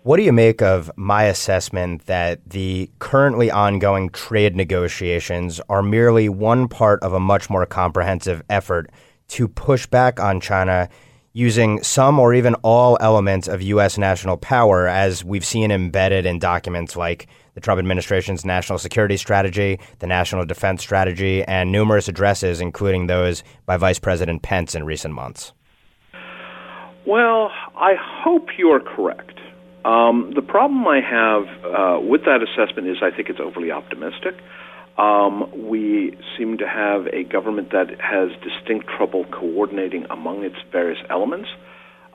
What do you make of my assessment that the currently ongoing trade negotiations are merely one part of a much more comprehensive effort to push back on China using some or even all elements of U.S. national power, as we've seen embedded in documents like the Trump administration's national security strategy, the national defense strategy, and numerous addresses, including those by Vice President Pence in recent months? Well, I hope you are correct. Um, the problem I have uh, with that assessment is I think it's overly optimistic. Um, we seem to have a government that has distinct trouble coordinating among its various elements.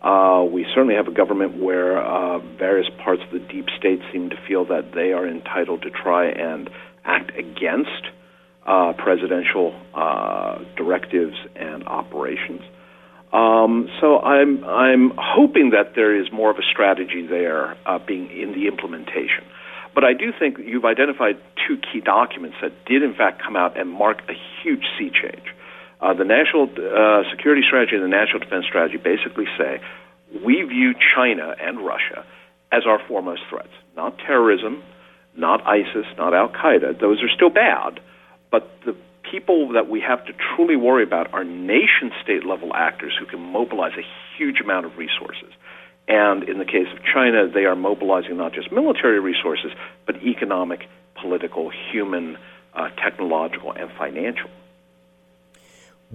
Uh, we certainly have a government where uh, various parts of the deep state seem to feel that they are entitled to try and act against uh, presidential uh, directives and operations. Um, so I'm I'm hoping that there is more of a strategy there uh, being in the implementation. But I do think you've identified two key documents that did in fact come out and mark a huge sea change. Uh, the national uh, security strategy and the national defense strategy basically say we view China and Russia as our foremost threats, not terrorism, not ISIS, not Al Qaeda. Those are still bad, but the people that we have to truly worry about are nation state level actors who can mobilize a huge amount of resources. And in the case of China, they are mobilizing not just military resources, but economic, political, human, uh, technological, and financial.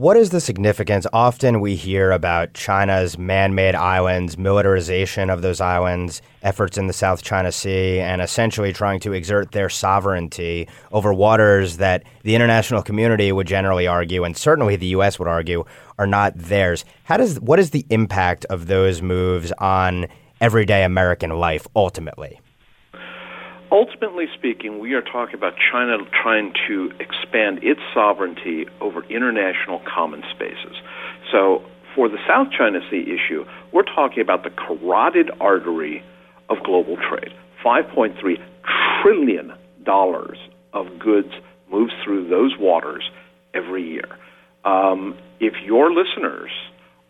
What is the significance? Often we hear about China's man made islands, militarization of those islands, efforts in the South China Sea, and essentially trying to exert their sovereignty over waters that the international community would generally argue, and certainly the U.S. would argue, are not theirs. How does, what is the impact of those moves on everyday American life ultimately? Ultimately speaking, we are talking about China trying to expand its sovereignty over international common spaces. So, for the South China Sea issue, we're talking about the carotid artery of global trade. $5.3 trillion of goods moves through those waters every year. Um, if your listeners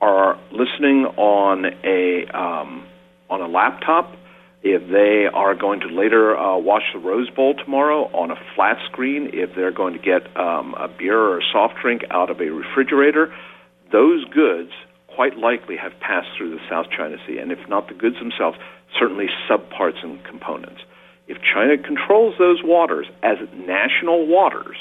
are listening on a um, on a laptop if they are going to later uh, watch the Rose Bowl tomorrow on a flat screen, if they're going to get um, a beer or a soft drink out of a refrigerator, those goods quite likely have passed through the South China Sea, and if not the goods themselves, certainly subparts and components. If China controls those waters as national waters,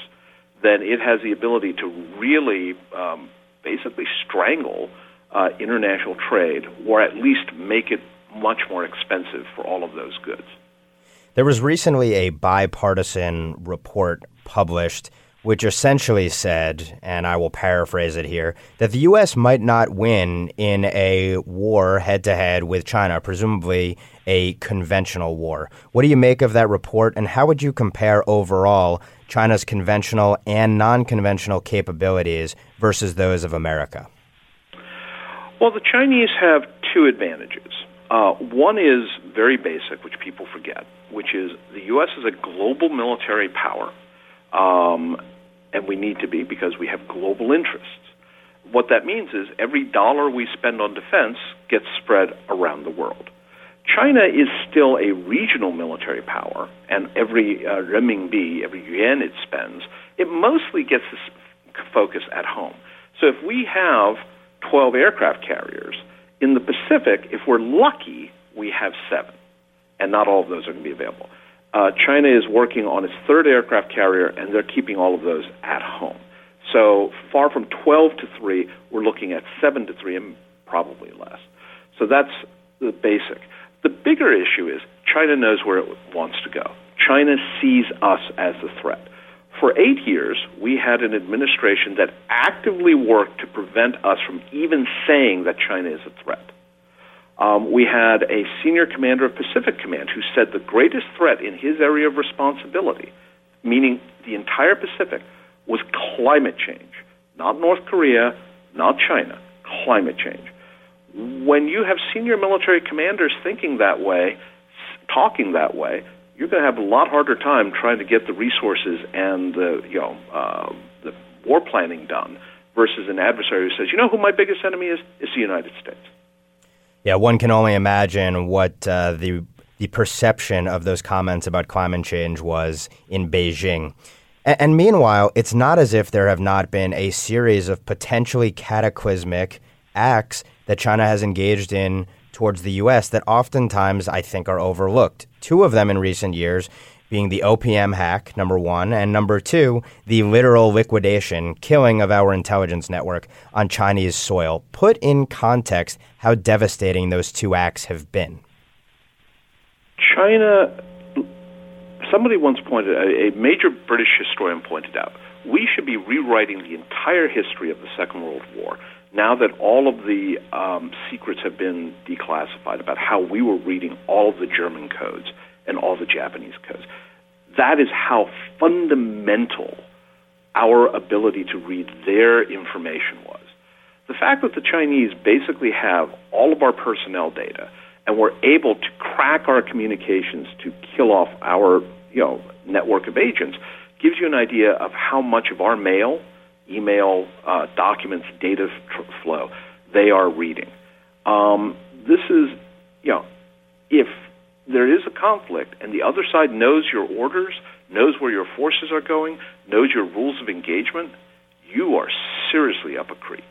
then it has the ability to really um, basically strangle uh, international trade, or at least make it much more expensive for all of those goods. There was recently a bipartisan report published which essentially said, and I will paraphrase it here, that the U.S. might not win in a war head to head with China, presumably a conventional war. What do you make of that report, and how would you compare overall China's conventional and non conventional capabilities versus those of America? Well, the Chinese have two advantages. Uh, one is very basic, which people forget, which is the U.S. is a global military power, um, and we need to be because we have global interests. What that means is every dollar we spend on defense gets spread around the world. China is still a regional military power, and every uh, renminbi, every yuan it spends, it mostly gets this focus at home. So if we have 12 aircraft carriers, in the Pacific, if we're lucky, we have seven, and not all of those are going to be available. Uh, China is working on its third aircraft carrier, and they're keeping all of those at home. So far from 12 to 3, we're looking at 7 to 3 and probably less. So that's the basic. The bigger issue is China knows where it wants to go. China sees us as the threat. For eight years, we had an administration that actively worked to prevent us from even saying that China is a threat. Um, we had a senior commander of Pacific Command who said the greatest threat in his area of responsibility, meaning the entire Pacific, was climate change. Not North Korea, not China, climate change. When you have senior military commanders thinking that way, talking that way, you're going to have a lot harder time trying to get the resources and the you know uh, the war planning done versus an adversary who says, you know who my biggest enemy is? It's the United States. Yeah, one can only imagine what uh, the the perception of those comments about climate change was in Beijing. And, and meanwhile, it's not as if there have not been a series of potentially cataclysmic acts that China has engaged in towards the U.S. that oftentimes I think are overlooked. Two of them in recent years being the OPM hack, number one, and number two, the literal liquidation, killing of our intelligence network on Chinese soil. Put in context how devastating those two acts have been. China, somebody once pointed, a major British historian pointed out, we should be rewriting the entire history of the Second World War now that all of the um, secrets have been declassified about how we were reading all the German codes and all the Japanese codes, that is how fundamental our ability to read their information was. The fact that the Chinese basically have all of our personnel data and were able to crack our communications to kill off our you know network of agents gives you an idea of how much of our mail, email, uh, documents, data tr- flow they are reading. Um, this is you know if there is a conflict and the other side knows your orders, knows where your forces are going, knows your rules of engagement, you are seriously up a creek.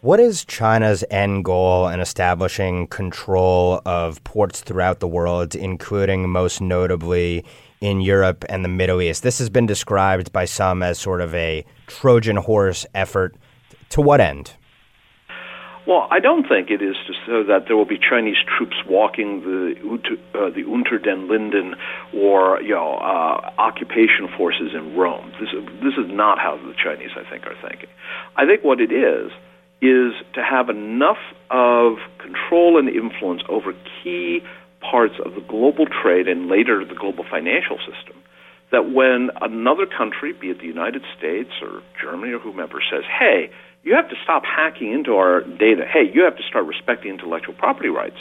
What is China's end goal in establishing control of ports throughout the world, including most notably in Europe and the Middle East? This has been described by some as sort of a Trojan horse effort. To what end? Well, I don't think it is to so that there will be Chinese troops walking the uh, the Unter den Linden or you know uh, occupation forces in Rome. This this is not how the Chinese, I think, are thinking. I think what it is is to have enough of control and influence over key parts of the global trade and later the global financial system that when another country, be it the United States or Germany or whomever, says, hey, you have to stop hacking into our data. Hey, you have to start respecting intellectual property rights.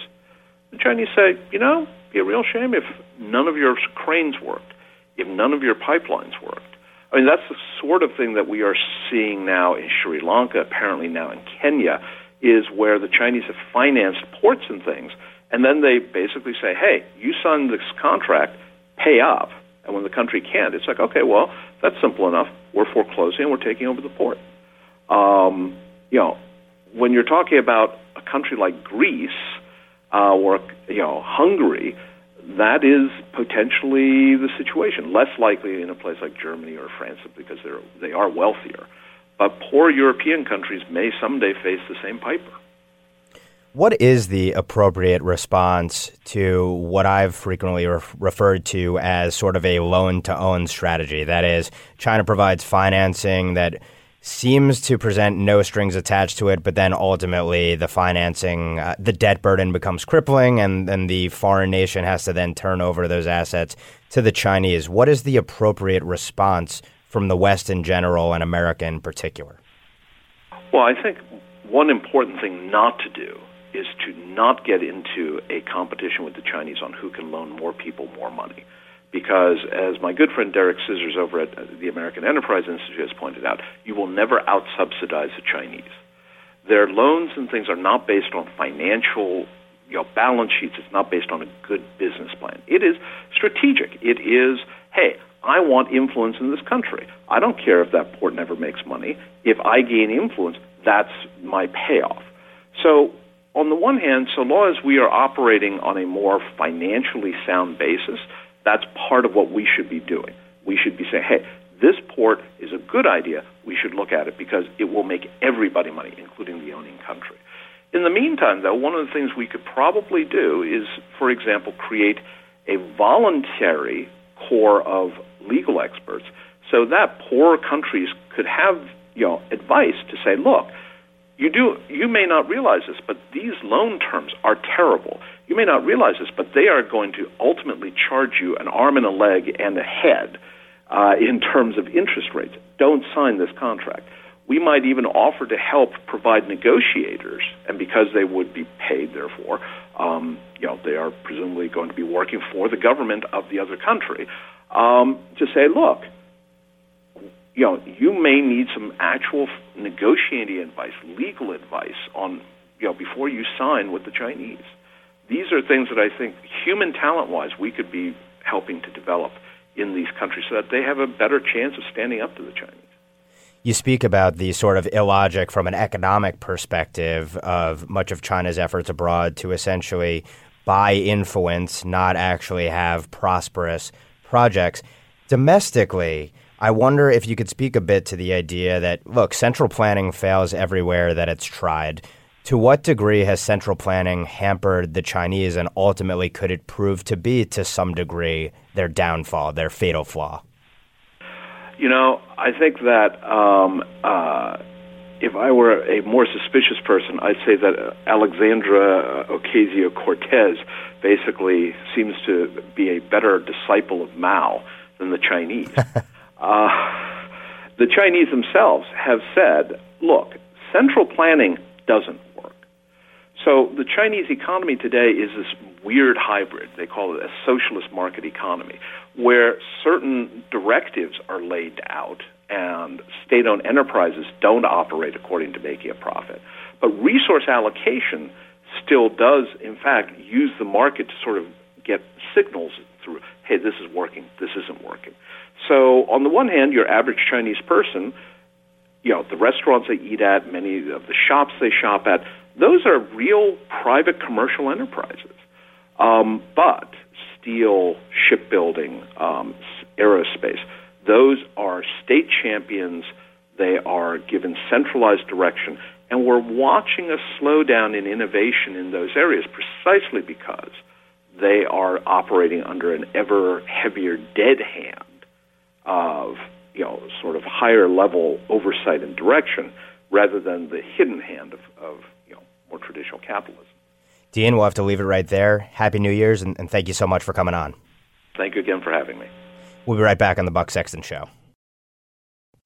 The Chinese say, you know, it'd be a real shame if none of your cranes worked, if none of your pipelines worked. I mean, that's the sort of thing that we are seeing now in Sri Lanka, apparently now in Kenya, is where the Chinese have financed ports and things, and then they basically say, hey, you signed this contract, pay up. And when the country can't, it's like, okay, well, that's simple enough. We're foreclosing and we're taking over the port. Um, you know, when you're talking about a country like Greece uh, or you know Hungary, that is potentially the situation. Less likely in a place like Germany or France because they're they are wealthier. But poor European countries may someday face the same piper. What is the appropriate response to what I've frequently re- referred to as sort of a loan to own strategy? That is, China provides financing that seems to present no strings attached to it, but then ultimately the financing, uh, the debt burden becomes crippling, and then the foreign nation has to then turn over those assets to the Chinese. What is the appropriate response from the West in general and America in particular? Well, I think one important thing not to do is to not get into a competition with the Chinese on who can loan more people more money because, as my good friend Derek Scissors over at uh, the American Enterprise Institute has pointed out, you will never out subsidize the Chinese. Their loans and things are not based on financial you know, balance sheets. It's not based on a good business plan. It is strategic. It is, hey, I want influence in this country. I don't care if that port never makes money. If I gain influence, that's my payoff. So, on the one hand, so long as we are operating on a more financially sound basis, that's part of what we should be doing. We should be saying, hey, this port is a good idea. We should look at it because it will make everybody money, including the owning country. In the meantime, though, one of the things we could probably do is, for example, create a voluntary corps of legal experts so that poor countries could have you know advice to say, look, you do you may not realize this, but these loan terms are terrible. You may not realize this, but they are going to ultimately charge you an arm and a leg and a head uh, in terms of interest rates. Don't sign this contract. We might even offer to help provide negotiators, and because they would be paid, therefore, um, you know, they are presumably going to be working for the government of the other country, um, to say, look, you know, you may need some actual negotiating advice, legal advice on, you know, before you sign with the Chinese. These are things that I think, human talent wise, we could be helping to develop in these countries so that they have a better chance of standing up to the Chinese. You speak about the sort of illogic from an economic perspective of much of China's efforts abroad to essentially buy influence, not actually have prosperous projects. Domestically, I wonder if you could speak a bit to the idea that, look, central planning fails everywhere that it's tried. To what degree has central planning hampered the Chinese, and ultimately could it prove to be, to some degree, their downfall, their fatal flaw? You know, I think that um, uh, if I were a more suspicious person, I'd say that Alexandra Ocasio Cortez basically seems to be a better disciple of Mao than the Chinese. Uh, the Chinese themselves have said, look, central planning doesn't work. So the Chinese economy today is this weird hybrid. They call it a socialist market economy, where certain directives are laid out and state owned enterprises don't operate according to making a profit. But resource allocation still does, in fact, use the market to sort of get signals through hey, this is working, this isn't working. So, on the one hand, your average Chinese person, you know, the restaurants they eat at, many of the shops they shop at, those are real private commercial enterprises. Um, but steel, shipbuilding, um, aerospace, those are state champions. They are given centralized direction. And we're watching a slowdown in innovation in those areas precisely because they are operating under an ever heavier dead hand of you know sort of higher level oversight and direction rather than the hidden hand of, of you know more traditional capitalism. Dean, we'll have to leave it right there. Happy New Year's, and, and thank you so much for coming on. Thank you again for having me. We'll be right back on the Buck Sexton Show.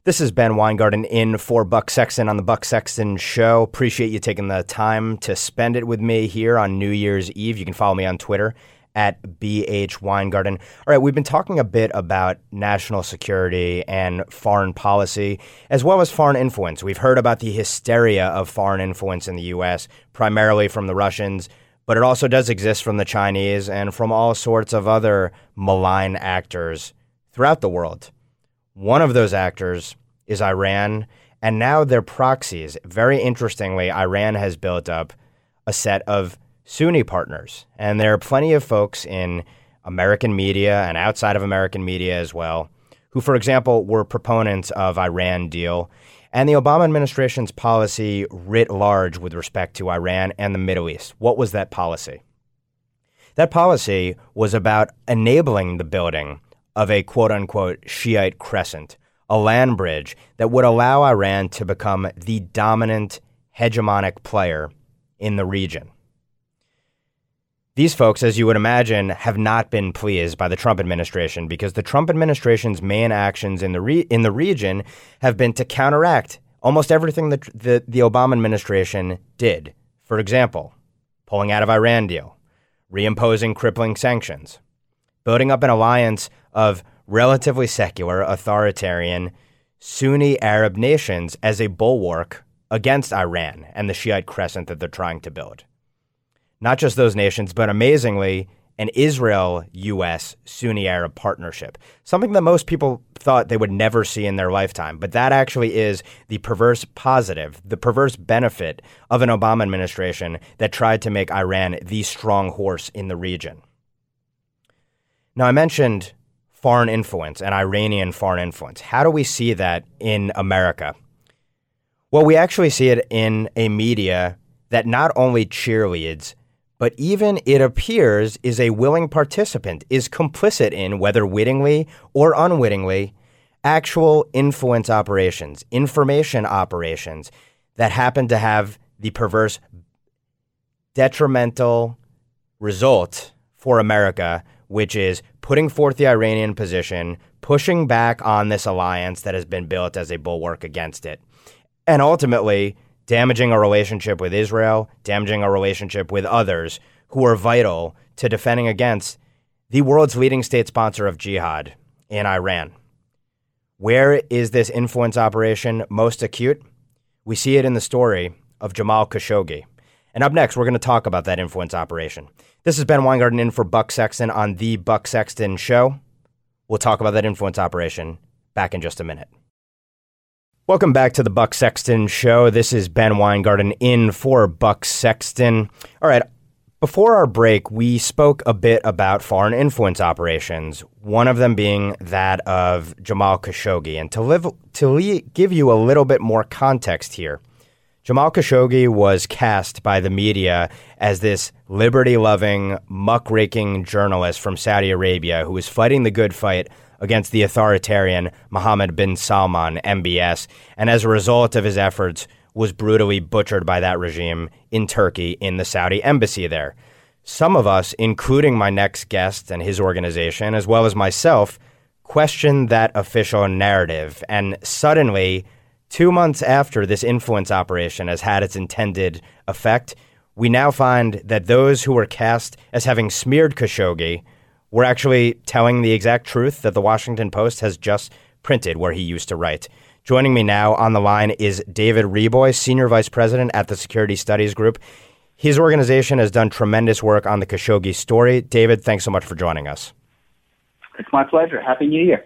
This is Ben Weingarten in for Buck Sexton on the Buck Sexton Show. Appreciate you taking the time to spend it with me here on New Year's Eve. You can follow me on Twitter at BH Weingarten. All right, we've been talking a bit about national security and foreign policy, as well as foreign influence. We've heard about the hysteria of foreign influence in the U.S., primarily from the Russians, but it also does exist from the Chinese and from all sorts of other malign actors throughout the world. One of those actors is Iran, and now their proxies. Very interestingly, Iran has built up a set of Sunni partners, and there are plenty of folks in American media and outside of American media as well who, for example, were proponents of Iran deal and the Obama administration's policy writ large with respect to Iran and the Middle East. What was that policy? That policy was about enabling the building of a quote unquote Shiite crescent, a land bridge that would allow Iran to become the dominant hegemonic player in the region. These folks, as you would imagine, have not been pleased by the Trump administration because the Trump administration's main actions in the re- in the region have been to counteract almost everything that the, the Obama administration did. For example, pulling out of Iran deal, reimposing crippling sanctions, building up an alliance of relatively secular, authoritarian, Sunni Arab nations as a bulwark against Iran and the Shiite crescent that they're trying to build. Not just those nations, but amazingly, an Israel US Sunni Arab partnership, something that most people thought they would never see in their lifetime. But that actually is the perverse positive, the perverse benefit of an Obama administration that tried to make Iran the strong horse in the region. Now, I mentioned foreign influence and Iranian foreign influence. How do we see that in America? Well, we actually see it in a media that not only cheerleads, but even it appears is a willing participant, is complicit in, whether wittingly or unwittingly, actual influence operations, information operations that happen to have the perverse, detrimental result for America which is putting forth the Iranian position, pushing back on this alliance that has been built as a bulwark against it, and ultimately damaging our relationship with Israel, damaging our relationship with others who are vital to defending against the world's leading state sponsor of jihad in Iran. Where is this influence operation most acute? We see it in the story of Jamal Khashoggi. And up next, we're going to talk about that influence operation. This is Ben Weingarten in for Buck Sexton on The Buck Sexton Show. We'll talk about that influence operation back in just a minute. Welcome back to the Buck Sexton Show. This is Ben Weingarten in for Buck Sexton. All right, before our break, we spoke a bit about foreign influence operations, one of them being that of Jamal Khashoggi. And to, live, to give you a little bit more context here, Jamal Khashoggi was cast by the media as this liberty loving, muckraking journalist from Saudi Arabia who was fighting the good fight against the authoritarian Mohammed bin Salman, MBS, and as a result of his efforts, was brutally butchered by that regime in Turkey in the Saudi embassy there. Some of us, including my next guest and his organization, as well as myself, question that official narrative. And suddenly, two months after this influence operation has had its intended effect, we now find that those who were cast as having smeared Khashoggi were actually telling the exact truth that the Washington Post has just printed where he used to write. Joining me now on the line is David Reaboi, Senior Vice President at the Security Studies Group. His organization has done tremendous work on the Khashoggi story. David, thanks so much for joining us. It's my pleasure. Happy New Year.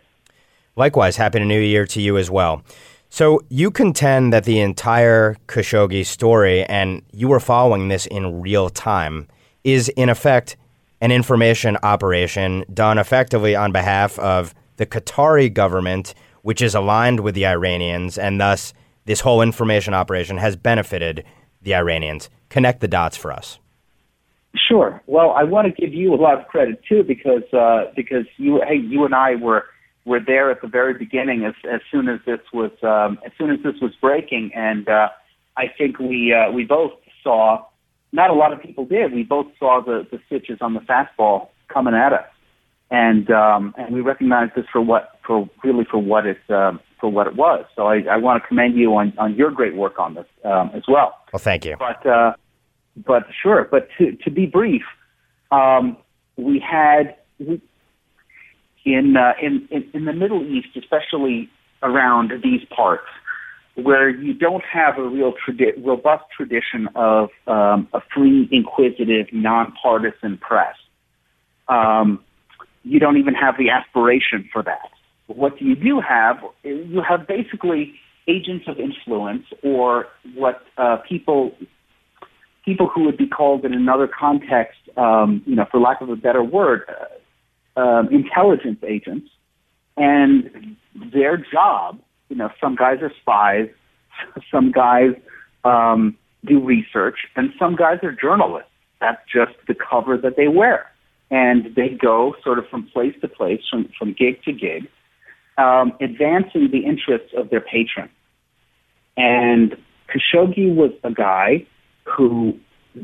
Likewise, Happy New Year to you as well. So, you contend that the entire Khashoggi story, and you were following this in real time, is in effect an information operation done effectively on behalf of the Qatari government, which is aligned with the Iranians, and thus this whole information operation has benefited the Iranians. Connect the dots for us. Sure. Well, I want to give you a lot of credit too, because uh, because you hey you and I were were there at the very beginning as as soon as this was um, as soon as this was breaking, and uh, I think we uh, we both saw. Not a lot of people did. We both saw the the stitches on the fastball coming at us, and um, and we recognized this for what for really for what it um, for what it was. So I, I want to commend you on on your great work on this um, as well. Well, thank you. But uh, but sure. But to to be brief, um, we had in, uh, in in in the Middle East, especially around these parts, where you don't have a real tradi- robust tradition of um, a free, inquisitive, nonpartisan press. Um, you don't even have the aspiration for that. What you do have, you have basically agents of influence, or what uh, people people who would be called in another context, um, you know, for lack of a better word, uh, um, intelligence agents, and their job, you know, some guys are spies, some guys um, do research, and some guys are journalists. That's just the cover that they wear, and they go sort of from place to place, from from gig to gig, um, advancing the interests of their patron. And Khashoggi was a guy who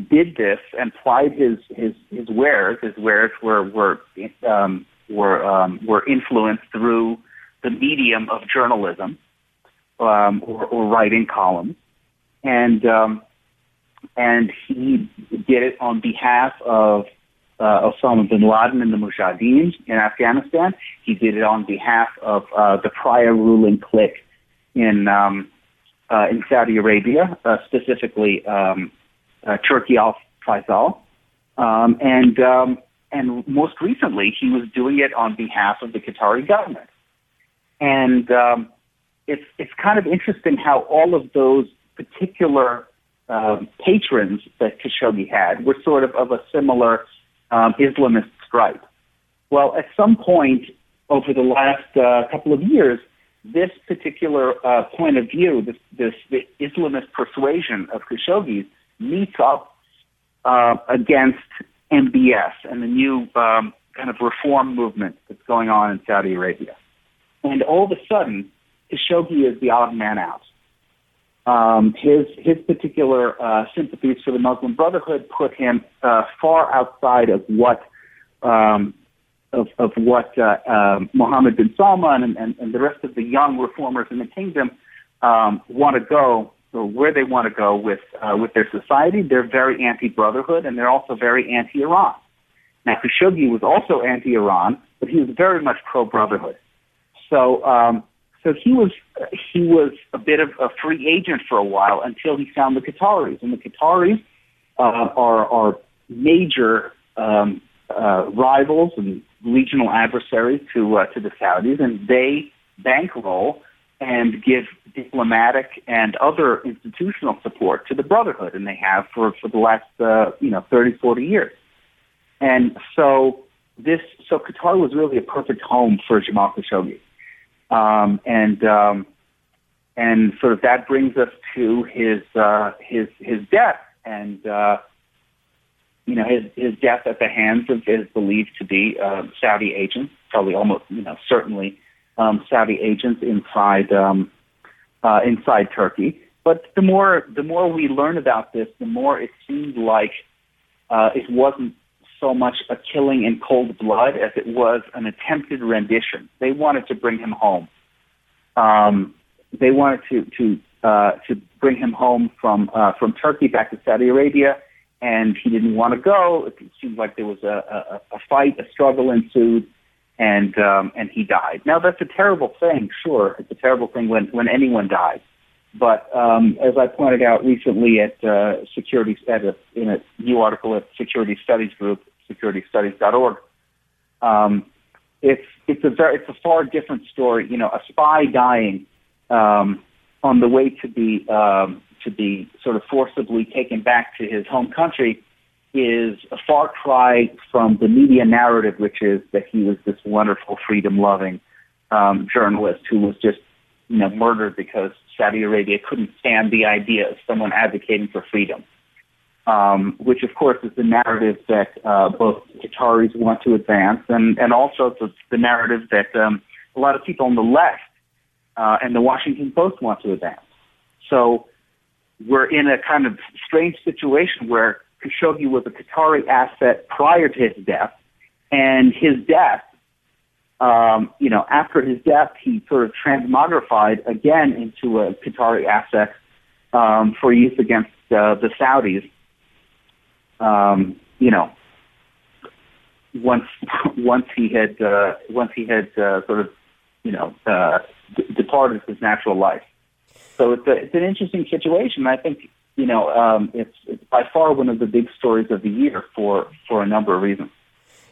did this and plied his his his wares. His wares were were um, were um, were influenced through the medium of journalism um, or, or writing columns, and um, and he did it on behalf of uh, Osama bin Laden and the Mujahideen in Afghanistan. He did it on behalf of uh, the prior ruling clique in um, uh, in Saudi Arabia, uh, specifically um, uh, Turki Al Faisal, um, and um, and most recently he was doing it on behalf of the Qatari government. And um, it's it's kind of interesting how all of those particular um, patrons that Khashoggi had were sort of of a similar um, Islamist stripe. Well, at some point over the last uh, couple of years, this particular uh, point of view, this, this the Islamist persuasion of Khashoggi's, meets up uh, against MBS and the new um, kind of reform movement that's going on in Saudi Arabia. And all of a sudden, Khashoggi is the odd man out. Um, his his particular uh, sympathies for the Muslim Brotherhood put him uh, far outside of what um, of, of what uh, uh, Mohammed bin Salman and, and, and the rest of the young reformers in the kingdom um, want to go, or where they want to go with uh, with their society. They're very anti-brotherhood, and they're also very anti-Iran. Now, Khashoggi was also anti-Iran, but he was very much pro-brotherhood. So, um, so he was he was a bit of a free agent for a while until he found the Qataris, and the Qataris uh, are are major um, uh, rivals and regional adversaries to uh, to the Saudis, and they bankroll and give diplomatic and other institutional support to the Brotherhood, and they have for for the last uh, you know 30, 40 years. And so this so Qatar was really a perfect home for Jamal Khashoggi, um, and um, and sort of that brings us to his uh, his his death and. Uh, you know, his, his death at the hands of is believed to be uh, Saudi agents, probably almost, you know, certainly um, Saudi agents inside um, uh, inside Turkey. But the more the more we learn about this, the more it seemed like uh, it wasn't so much a killing in cold blood as it was an attempted rendition. They wanted to bring him home. Um, they wanted to to uh, to bring him home from uh, from Turkey back to Saudi Arabia, and he didn't want to go. It seemed like there was a, a, a fight, a struggle ensued, and um, and he died. Now that's a terrible thing. Sure, it's a terrible thing when when anyone dies. But um, as I pointed out recently at uh, security at a, in a new article at Security Studies Group, securitystudies.org, um, it's it's a very it's a far different story. You know, a spy dying um, on the way to be um, to be sort of forcibly taken back to his home country is a far cry from the media narrative, which is that he was this wonderful, freedom-loving um, journalist who was just you know murdered because Saudi Arabia couldn't stand the idea of someone advocating for freedom, um, which of course is the narrative that uh, both Qataris want to advance, and and also the, the narrative that um, a lot of people on the left uh, and the Washington Post want to advance. So we're in a kind of strange situation where Khashoggi was a Qatari asset prior to his death, and his death um, you know, after his death, he sort of transmogrified again into a Qatari asset um, for use against uh, the Saudis. Um, you know, once once he had uh, once he had uh, sort of you know uh, d- departed his natural life. So it's a, it's an interesting situation. I think you know um, it's, it's by far one of the big stories of the year for for a number of reasons.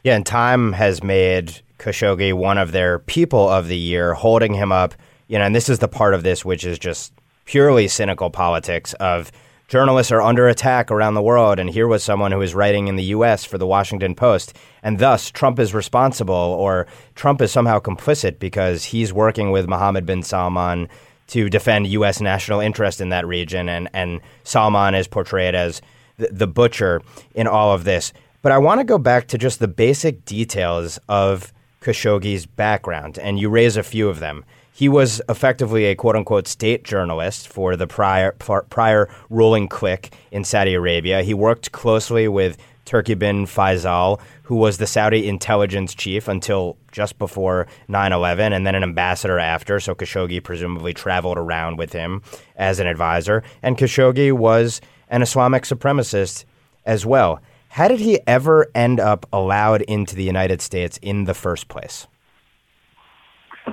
Yeah, and time has made Khashoggi one of their people of the year, holding him up. You know, and this is the part of this which is just purely cynical politics of journalists are under attack around the world, and here was someone who was writing in the U.S. for the Washington Post, and thus Trump is responsible, or Trump is somehow complicit because he's working with Mohammed bin Salman to defend U.S. national interest in that region, and and Salman is portrayed as the, the butcher in all of this. But I want to go back to just the basic details of Khashoggi's background, and you raise a few of them. He was effectively a quote unquote state journalist for the prior, prior ruling clique in Saudi Arabia. He worked closely with Turki bin Faisal, who was the Saudi intelligence chief until just before 9 11, and then an ambassador after. So Khashoggi presumably traveled around with him as an advisor. And Khashoggi was an Islamic supremacist as well. How did he ever end up allowed into the United States in the first place?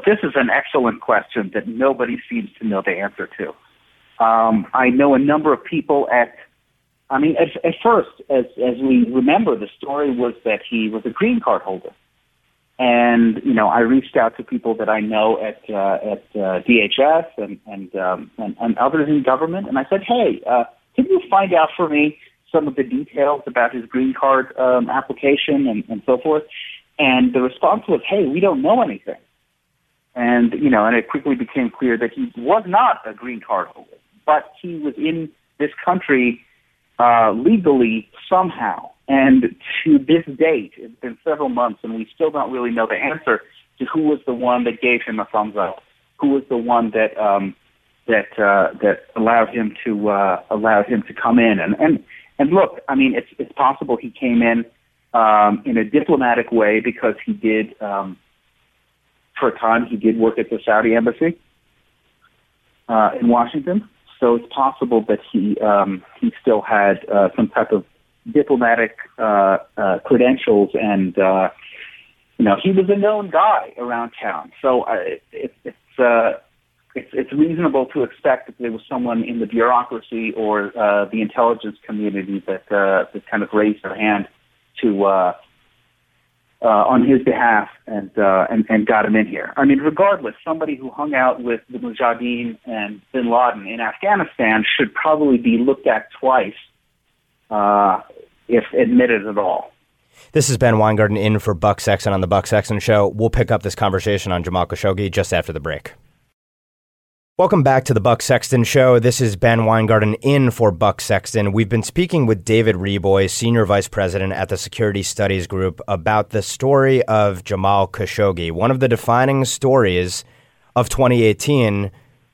This is an excellent question that nobody seems to know the answer to. Um, I know a number of people at, I mean, at, at first, as, as we remember, the story was that he was a green card holder. And, you know, I reached out to people that I know at, uh, at uh, DHS and, and, um, and, and others in government, and I said, hey, uh, can you find out for me some of the details about his green card um, application and, and so forth. And the response was, "Hey, we don't know anything." And you know, and it quickly became clear that he was not a green card holder, but he was in this country uh, legally somehow. And to this date, it's been several months, and we still don't really know the answer to who was the one that gave him a thumbs up, who was the one that um, that uh, that allowed him to uh, allowed him to come in. And and and look, I mean, it's it's possible he came in um, in a diplomatic way because he did um, for a time he did work at the Saudi embassy uh, in Washington. So it's possible that he um, he still had uh, some type of diplomatic uh, uh, credentials, and uh, you know he was a known guy around town. So uh, it, it's uh, it's, it's reasonable to expect that there was someone in the bureaucracy or uh, the intelligence community that uh, that kind of raised their hand to uh, uh, on his behalf and, uh, and and got him in here. I mean, regardless, somebody who hung out with the Mujahideen and Bin Laden in Afghanistan should probably be looked at twice, uh, if admitted at all. This is Ben Weingarten in for Buck Sexton on the Buck Sexton Show. We'll pick up this conversation on Jamal Khashoggi just after the break. Welcome back to the Buck Sexton Show. This is Ben Weingarten in for Buck Sexton. We've been speaking with David Reaboi, Senior Vice President at the Security Studies Group, about the story of Jamal Khashoggi, one of the defining stories of 2018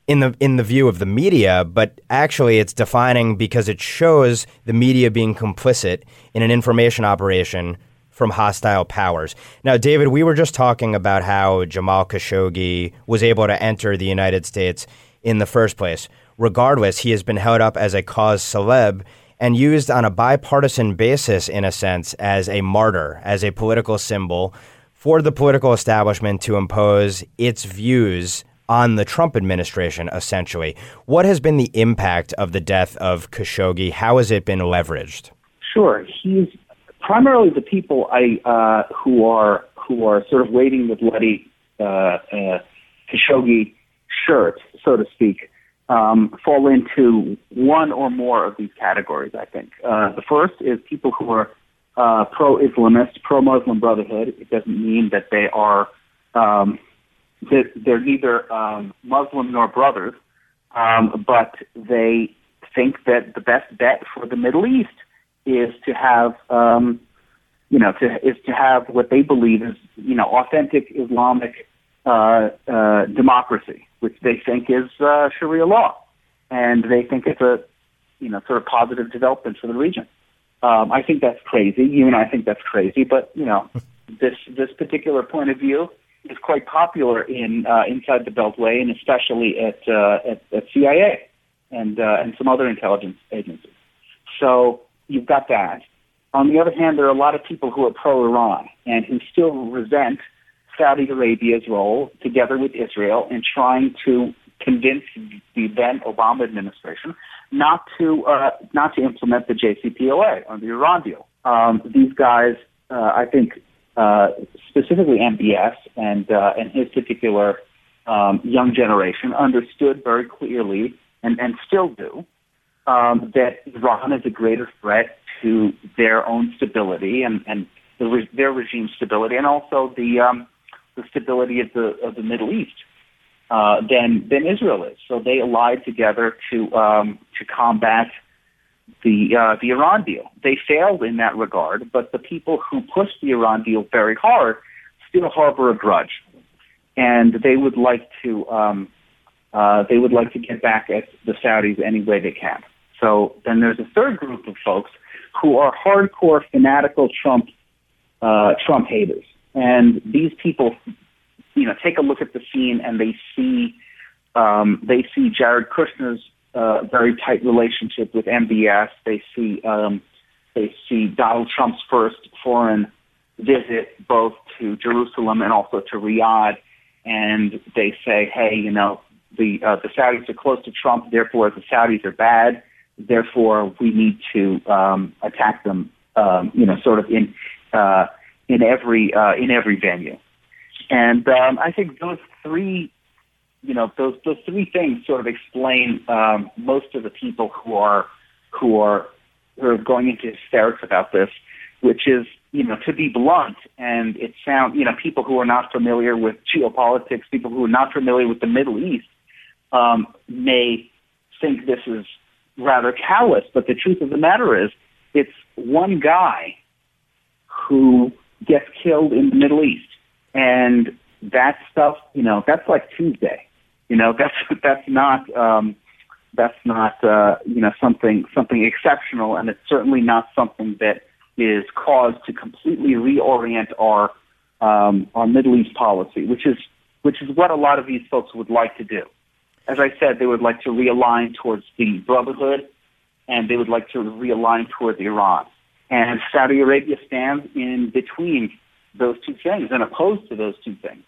in the in the view of the media, but actually it's defining because it shows the media being complicit in an information operation from hostile powers. Now, David, we were just talking about how Jamal Khashoggi was able to enter the United States in the first place. Regardless, he has been held up as a cause celeb and used on a bipartisan basis, in a sense, as a martyr, as a political symbol for the political establishment to impose its views on the Trump administration, essentially. What has been the impact of the death of Khashoggi? How has it been leveraged? Sure. He's primarily the people I uh, who are who are sort of waiting the bloody uh, uh, Khashoggi shirt, so to speak, um, fall into one or more of these categories. I think uh, the first is people who are uh, pro-Islamist, pro-Muslim Brotherhood. It doesn't mean that they are um, that they're neither um, Muslim nor brothers, um, but they think that the best bet for the Middle East is to have, um, you know, to, is to have what they believe is, you know, authentic Islamic uh, uh, democracy, which they think is uh, Sharia law, and they think it's a, you know, sort of positive development for the region. Um, I think that's crazy. You and I think that's crazy, but you know, this this particular point of view is quite popular in uh, inside the Beltway, and especially at uh, at, at CIA and uh, and some other intelligence agencies. So you've got that. On the other hand, there are a lot of people who are pro-Iran and who still resent Saudi Arabia's role, together with Israel, in trying to convince the then Obama administration not to uh, not to implement the JCPOA or the Iran deal. Um, these guys, uh, I think, uh, specifically MBS and uh, and his particular um, young generation understood very clearly and, and still do um, that Iran is a greater threat to their own stability and, and the re- their regime stability and also the um, the stability of the of the Middle East uh, than than Israel is. So they allied together to um, to combat the uh, the Iran deal. They failed in that regard, but the people who pushed the Iran deal very hard still harbor a grudge, and they would like to um, uh, they would like to get back at the Saudis any way they can. So then there's a third group of folks who are hardcore fanatical Trump uh, Trump haters, and these people, you know, take a look at the scene and they see um, they see Jared Kushner's uh, very tight relationship with MBS. They see um, they see Donald Trump's first foreign visit both to Jerusalem and also to Riyadh, and they say, hey, you know, the uh, the Saudis are close to Trump, therefore the Saudis are bad, therefore we need to um, attack them, um, you know, sort of in uh, in every uh, in every venue. And um, I think those three you know those those three things sort of explain um, most of the people who are who are who are going into hysterics about this, which is you know to be blunt, and it sounds you know people who are not familiar with geopolitics, people who are not familiar with the Middle East, um, may think this is rather callous, but the truth of the matter is it's one guy who gets killed in the Middle East, and that stuff, you know, that's like Tuesday. You know, that's that's not um, that's not uh, you know something something exceptional, and it's certainly not something that is cause to completely reorient our um, our Middle East policy, which is which is what a lot of these folks would like to do. As I said, they would like to realign towards the Brotherhood, and they would like to realign towards Iran. And Saudi Arabia stands in between those two things and opposed to those two things.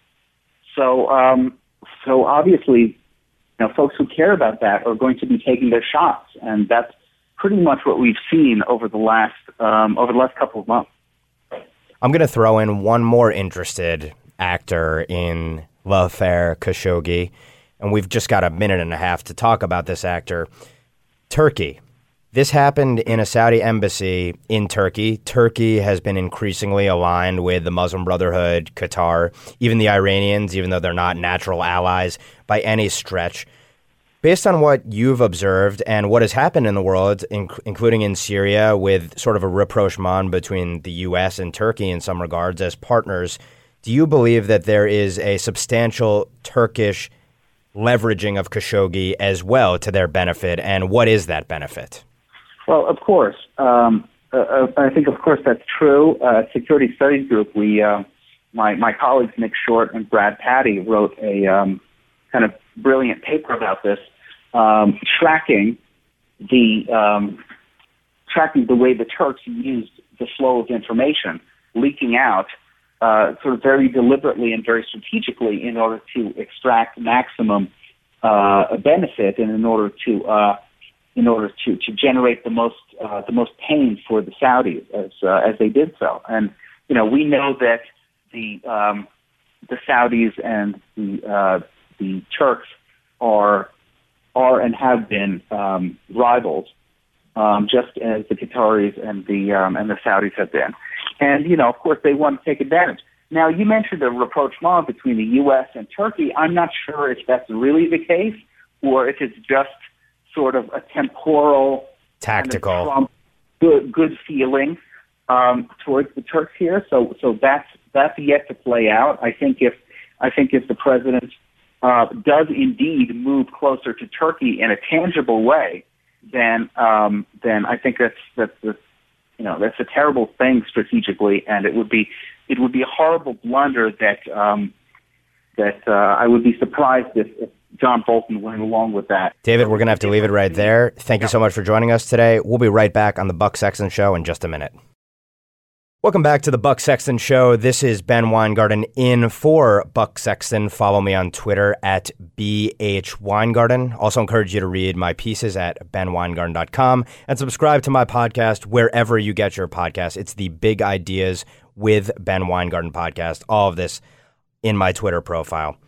So um, so obviously, you know, folks who care about that are going to be taking their shots, and that's pretty much what we've seen over the last um, over the last couple of months. I'm going to throw in one more interested actor in l'affaire Khashoggi, and we've just got a minute and a half to talk about this actor. Turkey. This happened in a Saudi embassy in Turkey. Turkey has been increasingly aligned with the Muslim Brotherhood, Qatar, even the Iranians, even though they're not natural allies by any stretch. Based on what you've observed and what has happened in the world, including in Syria, with sort of a rapprochement between the U.S. and Turkey in some regards as partners, do you believe that there is a substantial Turkish leveraging of Khashoggi as well to their benefit? And what is that benefit? Well, of course. Um, uh, uh, I think, of course, that's true. Uh, Security Studies Group, we, uh, my, my colleagues Nick Short and Brad Patty wrote a um, kind of brilliant paper about this, um, tracking the um, tracking the way the Turks used the flow of information leaking out uh, sort of very deliberately and very strategically in order to extract maximum uh, benefit and in order to uh, in order to, to generate the most uh, the most pain for the Saudis as uh, as they did so. And you know we know that the um, the Saudis and the uh, the Turks are are and have been um, rivals, um, just as the Qataris and the um, and the Saudis have been. And you know, of course, they want to take advantage. Now, you mentioned a rapprochement between the U.S. and Turkey. I'm not sure if that's really the case, or if it's just sort of a temporal, tactical, kind of Trump good good feeling um, towards the Turks here. So, so that's that's yet to play out. I think if I think if the president uh, does indeed move closer to Turkey in a tangible way, then um, then I think that's that's the you know that's a terrible thing strategically, and it would be it would be a horrible blunder that um, that uh, I would be surprised if, if John Bolton went along with that. David, we're going to have to leave it right there. Thank you so much for joining us today. We'll be right back on the Buck Sexton Show in just a minute. Welcome back to the Buck Sexton Show. This is Ben Weingarten in for Buck Sexton. Follow me on Twitter at BH Weingarten. Also encourage you to read my pieces at benweingarten.com and subscribe to my podcast wherever you get your podcast. It's the Big Ideas with Ben Weingarten podcast. All of this in my Twitter profile.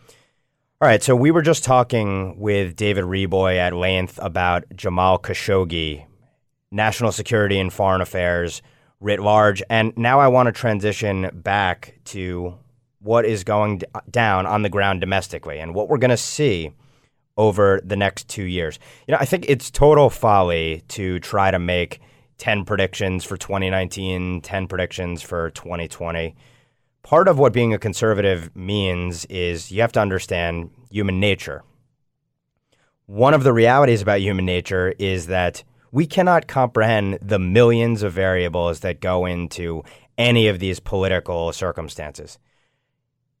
All right, so we were just talking with David Reaboi at length about Jamal Khashoggi, national security and foreign affairs – writ large. And now I want to transition back to what is going down on the ground domestically and what we're going to see over the next two years. You know, I think it's total folly to try to make 10 predictions for 2019, 10 predictions for 2020. Part of what being a conservative means is you have to understand human nature. One of the realities about human nature is that we cannot comprehend the millions of variables that go into any of these political circumstances.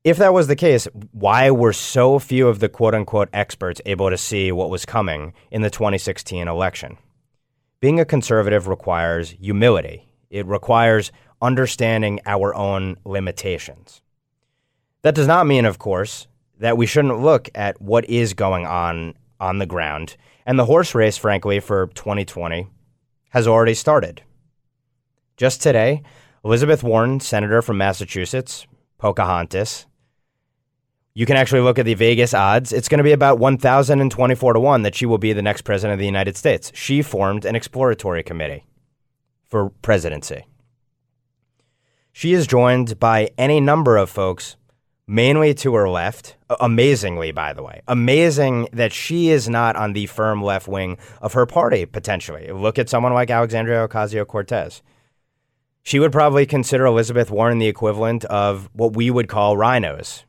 If that was the case, why were so few of the quote unquote experts able to see what was coming in the 2016 election? Being a conservative requires humility, it requires understanding our own limitations. That does not mean, of course, that we shouldn't look at what is going on on the ground. And the horse race, frankly, for 2020 has already started. Just today, Elizabeth Warren, senator from Massachusetts, Pocahontas, you can actually look at the Vegas odds. It's going to be about 1,024 to 1 that she will be the next president of the United States. She formed an exploratory committee for presidency. She is joined by any number of folks mainly to her left. Amazingly, by the way, amazing that she is not on the firm left wing of her party, potentially. Look at someone like Alexandria Ocasio Cortez. She would probably consider Elizabeth Warren the equivalent of what we would call RINOs.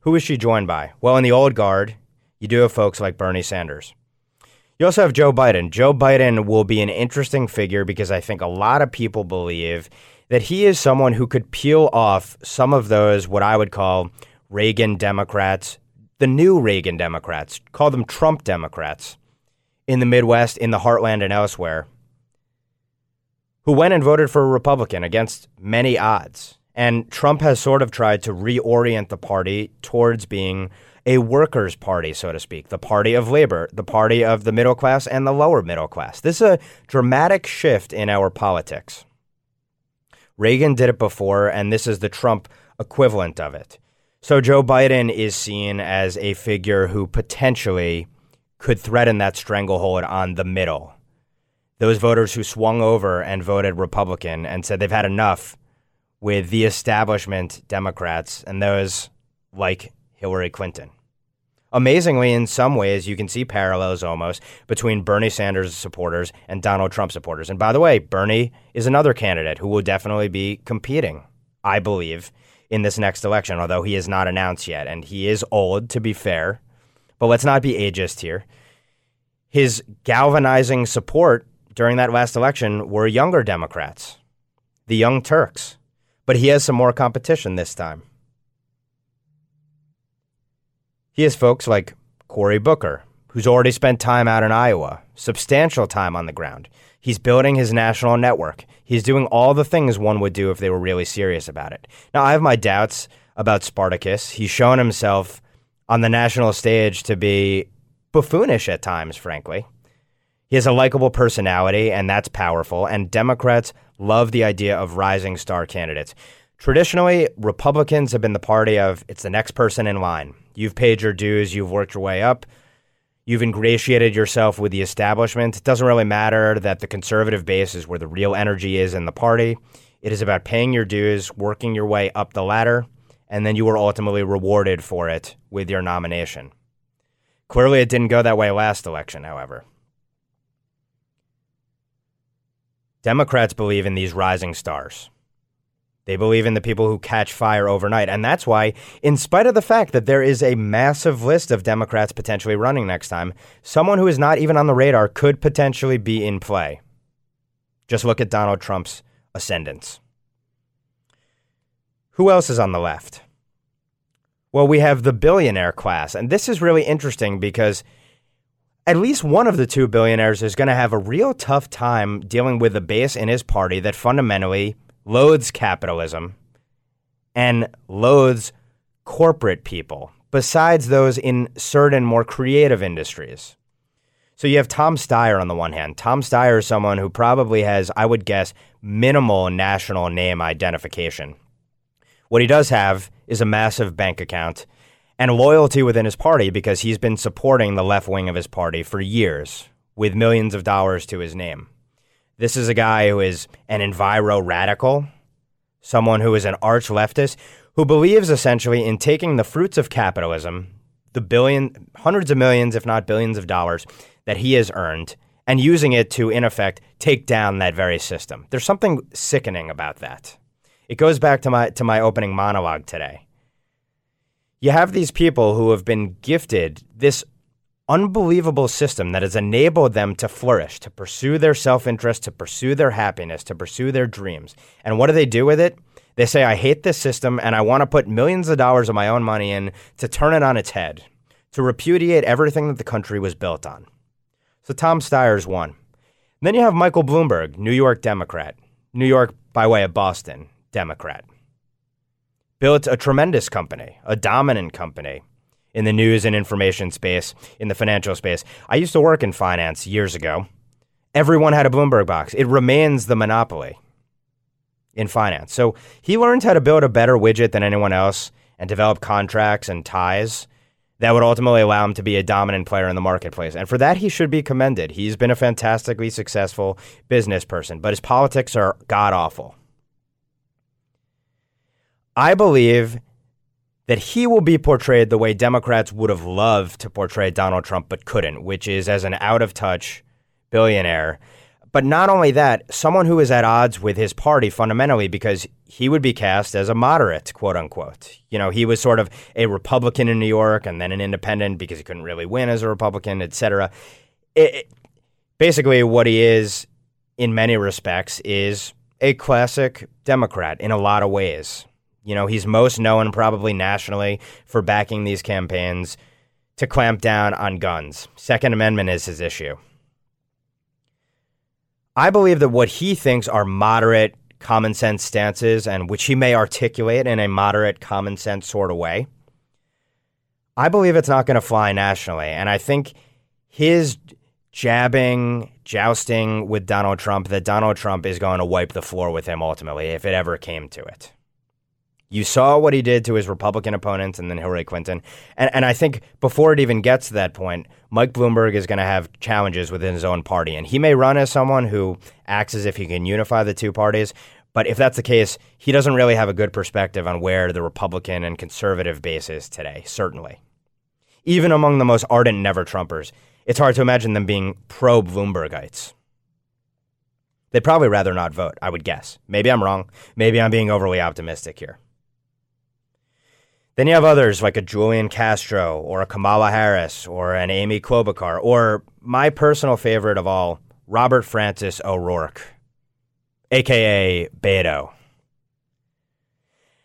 Who is she joined by? Well, in the old guard, you do have folks like Bernie Sanders. You also have Joe Biden. Joe Biden will be an interesting figure because I think a lot of people believe that he is someone who could peel off some of those, what I would call Reagan Democrats, the new Reagan Democrats, call them Trump Democrats in the Midwest, in the heartland, and elsewhere, who went and voted for a Republican against many odds. And Trump has sort of tried to reorient the party towards being a workers' party, so to speak, the party of labor, the party of the middle class and the lower middle class. This is a dramatic shift in our politics. Reagan did it before, and this is the Trump equivalent of it. So Joe Biden is seen as a figure who potentially could threaten that stranglehold on the middle. Those voters who swung over and voted Republican and said they've had enough with the establishment Democrats and those like Hillary Clinton. Amazingly, in some ways, you can see parallels almost between Bernie Sanders supporters and Donald Trump supporters. And by the way, Bernie is another candidate who will definitely be competing, I believe, in this next election, although he is not announced yet. And he is old, to be fair, but let's not be ageist here. His galvanizing support during that last election were younger Democrats, the Young Turks. But he has some more competition this time. He has folks like Cory Booker, who's already spent time out in Iowa, substantial time on the ground. He's building his national network. He's doing all the things one would do if they were really serious about it. Now, I have my doubts about Spartacus. He's shown himself on the national stage to be buffoonish at times, frankly. He has a likable personality, and that's powerful. And Democrats love the idea of rising star candidates. Traditionally, Republicans have been the party of it's the next person in line. You've paid your dues, you've worked your way up, you've ingratiated yourself with the establishment. It doesn't really matter that the conservative base is where the real energy is in the party. It is about paying your dues, working your way up the ladder, and then you were ultimately rewarded for it with your nomination. Clearly, it didn't go that way last election, however. Democrats believe in these rising stars. They believe in the people who catch fire overnight. And that's why, in spite of the fact that there is a massive list of Democrats potentially running next time, someone who is not even on the radar could potentially be in play. Just look at Donald Trump's ascendance. Who else is on the left? Well, we have the billionaire class. And this is really interesting because at least one of the two billionaires is going to have a real tough time dealing with the base in his party that fundamentally loathes capitalism and loathes corporate people, besides those in certain more creative industries. So you have Tom Steyer on the one hand. Tom Steyer is someone who probably has, I would guess, minimal national name identification. What he does have is a massive bank account and loyalty within his party because he's been supporting the left wing of his party for years with millions of dollars to his name. This is a guy who is an enviro radical, someone who is an arch leftist, who believes essentially in taking the fruits of capitalism, the billion, hundreds of millions, if not billions of dollars that he has earned, and using it to, in effect, take down that very system. There's something sickening about that. It goes back to my to my opening monologue today. You have these people who have been gifted this unbelievable system that has enabled them to flourish, to pursue their self interest, to pursue their happiness, to pursue their dreams. And what do they do with it? They say, I hate this system and I want to put millions of dollars of my own money in to turn it on its head, to repudiate everything that the country was built on. So Tom Steyer's one. then you have Michael Bloomberg, New York Democrat, New York by way of Boston, Democrat. Built a tremendous company, a dominant company in the news and information space, in the financial space. I used to work in finance years ago. Everyone had a Bloomberg box. It remains the monopoly in finance. So he learned how to build a better widget than anyone else and develop contracts and ties that would ultimately allow him to be a dominant player in the marketplace. And for that, he should be commended. He's been a fantastically successful business person, but his politics are god awful. I believe that he will be portrayed the way Democrats would have loved to portray Donald Trump but couldn't, which is as an out of touch billionaire. But not only that, someone who is at odds with his party fundamentally because he would be cast as a moderate, quote unquote. You know, he was sort of a Republican in New York and then an independent because he couldn't really win as a Republican, et cetera. It, it, basically, what he is in many respects is a classic Democrat in a lot of ways. You know, he's most known probably nationally for backing these campaigns to clamp down on guns. Second Amendment is his issue. I believe that what he thinks are moderate common sense stances and which he may articulate in a moderate common sense sort of way. I believe it's not going to fly nationally and I think his jabbing, jousting with Donald Trump that Donald Trump is going to wipe the floor with him ultimately if it ever came to it. You saw what he did to his Republican opponents and then Hillary Clinton. And, and I think before it even gets to that point, Mike Bloomberg is going to have challenges within his own party. And he may run as someone who acts as if he can unify the two parties. But if that's the case, he doesn't really have a good perspective on where the Republican and conservative base is today, certainly. Even among the most ardent never Trumpers, it's hard to imagine them being pro Bloombergites. They'd probably rather not vote, I would guess. Maybe I'm wrong. Maybe I'm being overly optimistic here. Then you have others like a Julian Castro or a Kamala Harris or an Amy Klobuchar or my personal favorite of all, Robert Francis O'Rourke, aka Beto.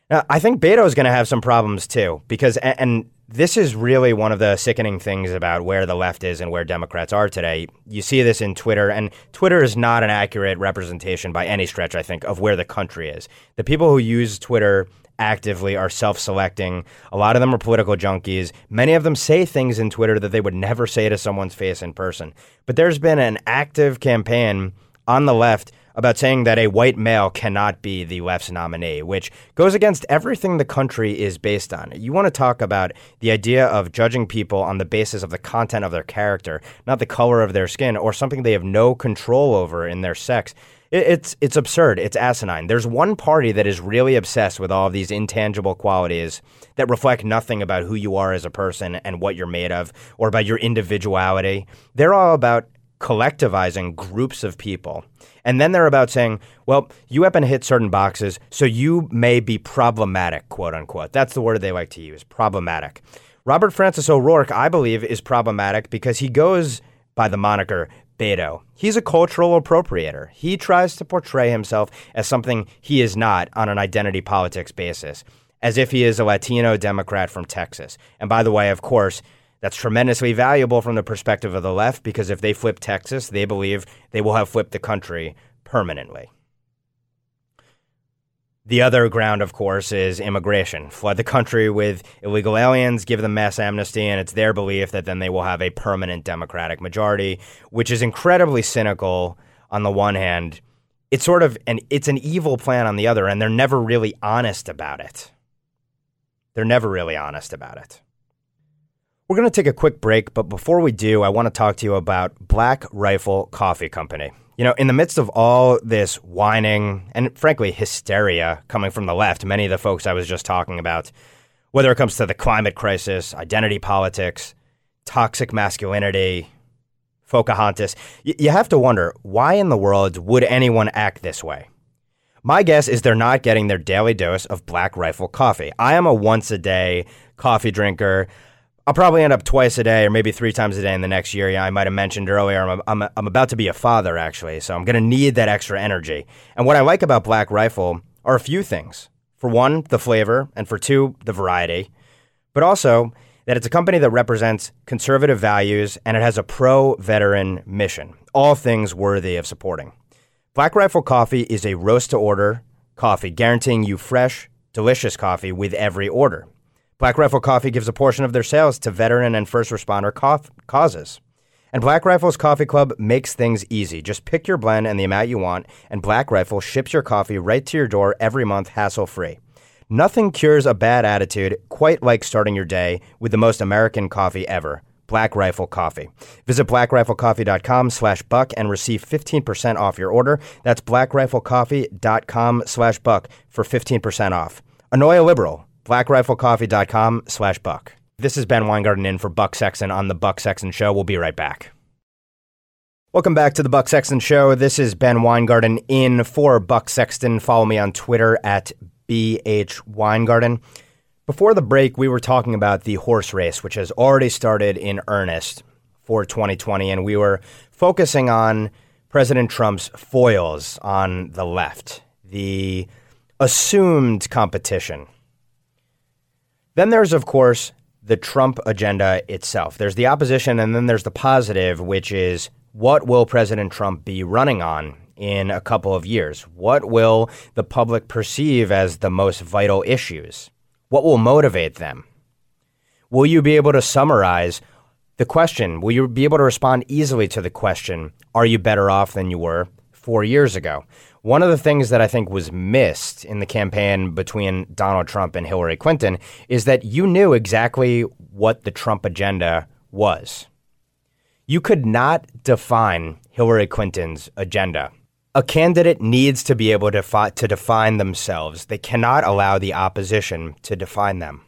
Now, I think Beto is going to have some problems too, because and this is really one of the sickening things about where the left is and where Democrats are today. You see this in Twitter, and Twitter is not an accurate representation by any stretch, I think, of where the country is. The people who use Twitter actively are self selecting. A lot of them are political junkies. Many of them say things in Twitter that they would never say to someone's face in person. But there's been an active campaign on the left about saying that a white male cannot be the left's nominee, which goes against everything the country is based on. You want to talk about the idea of judging people on the basis of the content of their character, not the color of their skin or something they have no control over in their sex. It's it's absurd. It's asinine. There's one party that is really obsessed with all of these intangible qualities that reflect nothing about who you are as a person and what you're made of or about your individuality. They're all about collectivizing groups of people. And then they're about saying, well, you happen to hit certain boxes, so you may be problematic, quote unquote. That's the word they like to use problematic. Robert Francis O'Rourke, I believe, is problematic because he goes by the moniker Beto. He's a cultural appropriator. He tries to portray himself as something he is not on an identity politics basis, as if he is a Latino Democrat from Texas. And by the way, of course, that's tremendously valuable from the perspective of the left because if they flip Texas, they believe they will have flipped the country permanently. The other ground, of course, is immigration. Flood the country with illegal aliens, give them mass amnesty, and it's their belief that then they will have a permanent Democratic majority, which is incredibly cynical on the one hand. It's sort of an it's an evil plan on the other, and they're never really honest about it. They're never really honest about it. We're going to take a quick break, but before we do, I want to talk to you about Black Rifle Coffee Company. You know, in the midst of all this whining and frankly hysteria coming from the left, many of the folks I was just talking about, whether it comes to the climate crisis, identity politics, toxic masculinity, Pocahontas, y- you have to wonder why in the world would anyone act this way? My guess is they're not getting their daily dose of Black Rifle coffee. I am a once a day coffee drinker. I'll probably end up twice a day or maybe three times a day in the next year. Yeah, I might have mentioned earlier, I'm, I'm, I'm about to be a father, actually, so I'm going to need that extra energy. And what I like about Black Rifle are a few things. For one, the flavor, and for two, the variety, but also that it's a company that represents conservative values and it has a pro veteran mission, all things worthy of supporting. Black Rifle Coffee is a roast to order coffee, guaranteeing you fresh, delicious coffee with every order. Black Rifle Coffee gives a portion of their sales to veteran and first responder causes. And Black Rifle's Coffee Club makes things easy. Just pick your blend and the amount you want, and Black Rifle ships your coffee right to your door every month, hassle free. Nothing cures a bad attitude quite like starting your day with the most American coffee ever. Black Rifle Coffee. Visit blackriflecoffee.com slash buck and receive 15% off your order. That's blackriflecoffee.com slash buck for 15% off. Annoy a liberal blackriflecoffee.com slash buck. This is Ben Weingarten in for Buck Sexton on the Buck Sexton Show. We'll be right back. Welcome back to the Buck Sexton Show. This is Ben Weingarten in for Buck Sexton. Follow me on Twitter at BH Weingarten. Before the break, we were talking about the horse race, which has already started in earnest for 2020, and we were focusing on President Trump's foils on the left, the assumed competition then there's, of course, the Trump agenda itself. There's the opposition, and then there's the positive, which is what will President Trump be running on in a couple of years? What will the public perceive as the most vital issues? What will motivate them? Will you be able to summarize the question? Will you be able to respond easily to the question, Are you better off than you were four years ago? One of the things that I think was missed in the campaign between Donald Trump and Hillary Clinton is that you knew exactly what the Trump agenda was. You could not define Hillary Clinton's agenda. A candidate needs to be able to, fi- to define themselves. They cannot allow the opposition to define them.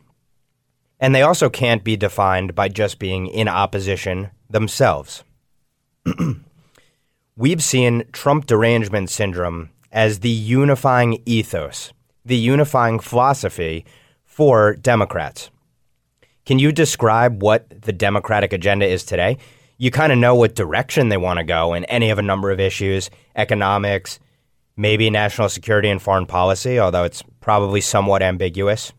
And they also can't be defined by just being in opposition themselves. we've seen Trump derangement syndrome as the unifying ethos, the unifying philosophy for Democrats. Can you describe what the Democratic agenda is today? you kind of know what direction they want to go in any of a number of issues economics, maybe national security and foreign policy, although it's probably somewhat ambiguous.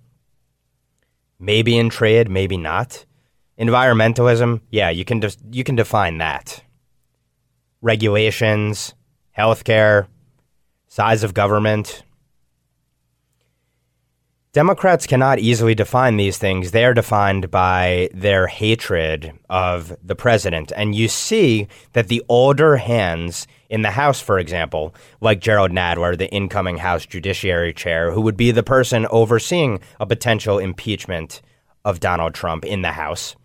Maybe in trade, maybe not. Environmentalism, yeah, you can, de- you can define that. Regulations, healthcare, size of government. Democrats cannot easily define these things. They are defined by their hatred of the president. And you see that the older hands in the House, for example, like Jerrold Nadler, the incoming House Judiciary Chair, who would be the person overseeing a potential impeachment of Donald Trump in the House,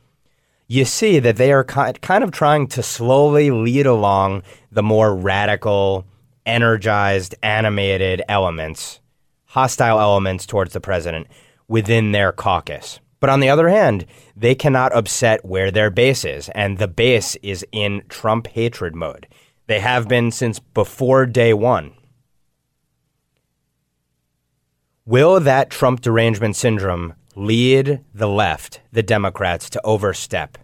you see that they are kind of trying to slowly lead along the more radical, energized, animated elements hostile elements towards the president within their caucus. But on the other hand, they cannot upset where their base is, and the base is in Trump hatred mode. They have been since before day one. Will that Trump derangement syndrome lead the left, the Democrats, to overstep?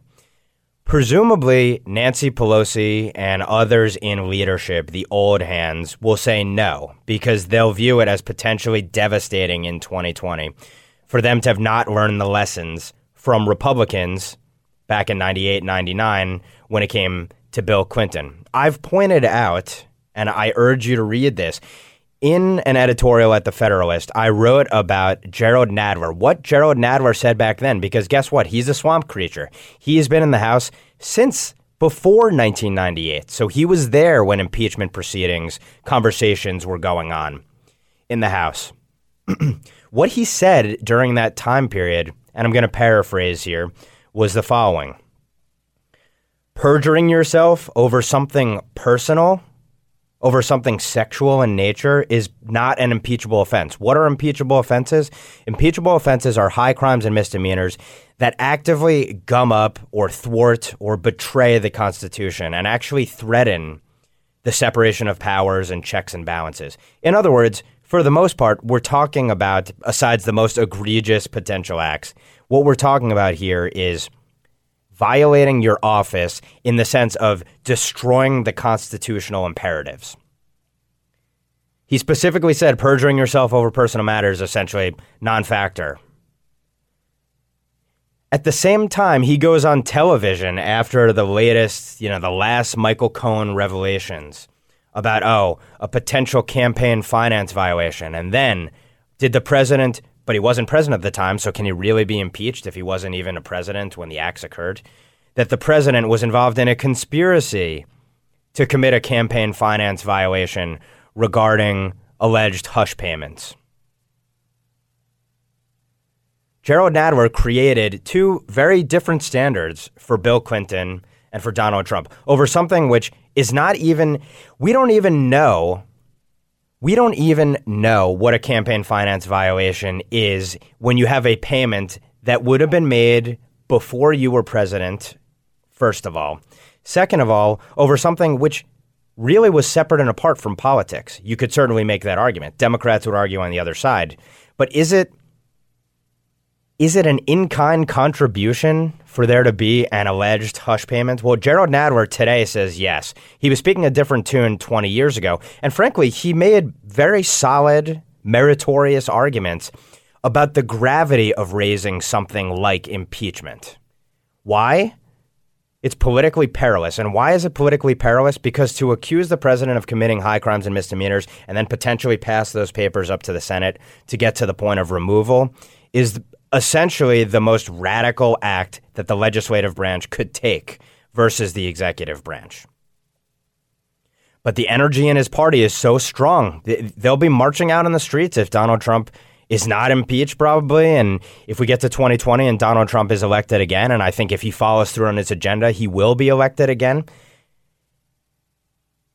Presumably, Nancy Pelosi and others in leadership, the old hands, will say no because they'll view it as potentially devastating in 2020 for them to have not learned the lessons from Republicans back in 98, 99 when it came to Bill Clinton. I've pointed out, and I urge you to read this, in an editorial at The Federalist, I wrote about Jerrold Nadler, what Jerrold Nadler said back then, because guess what? He's a swamp creature. He has been in the House since before 1998. So he was there when impeachment proceedings, conversations were going on in the House. what he said during that time period, and I'm going to paraphrase here, was the following Perjuring yourself over something personal over something sexual in nature is not an impeachable offense. What are impeachable offenses? Impeachable offenses are high crimes and misdemeanors that actively gum up or thwart or betray the Constitution and actually threaten the separation of powers and checks and balances. In other words, for the most part, we're talking about, asides the most egregious potential acts, what we're talking about here is violating your office in the sense of destroying the constitutional imperatives. He specifically said perjuring yourself over personal matters essentially non-factor. At the same time, he goes on television after the latest, you know, the last Michael Cohen revelations about, oh, a potential campaign finance violation. And then, did the president but he wasn't president at the time, so can he really be impeached if he wasn't even a president when the acts occurred? That the president was involved in a conspiracy to commit a campaign finance violation regarding alleged hush payments. Jerrold Nadler created two very different standards for Bill Clinton and for Donald Trump over something which is not even, we don't even know we don't even know what a campaign finance violation is when you have a payment that would have been made before you were president, first of all. Second of all, over something which really was separate and apart from politics. You could certainly make that argument. Democrats would argue on the other side. But is it is it an in-kind contribution for there to be an alleged hush payment? Well, Jerrold Nadler today says yes. He was speaking a different tune 20 years ago, and frankly, he made very solid, meritorious arguments about the gravity of raising something like impeachment. Why? It's politically perilous. And why is it politically perilous? Because to accuse the president of committing high crimes and misdemeanors and then potentially pass those papers up to the Senate to get to the point of removal is essentially the most radical act that the legislative branch could take versus the executive branch. But the energy in his party is so strong. They'll be marching out in the streets if Donald Trump is not impeached, probably. And if we get to 2020 and Donald Trump is elected again, and I think if he follows through on his agenda, he will be elected again.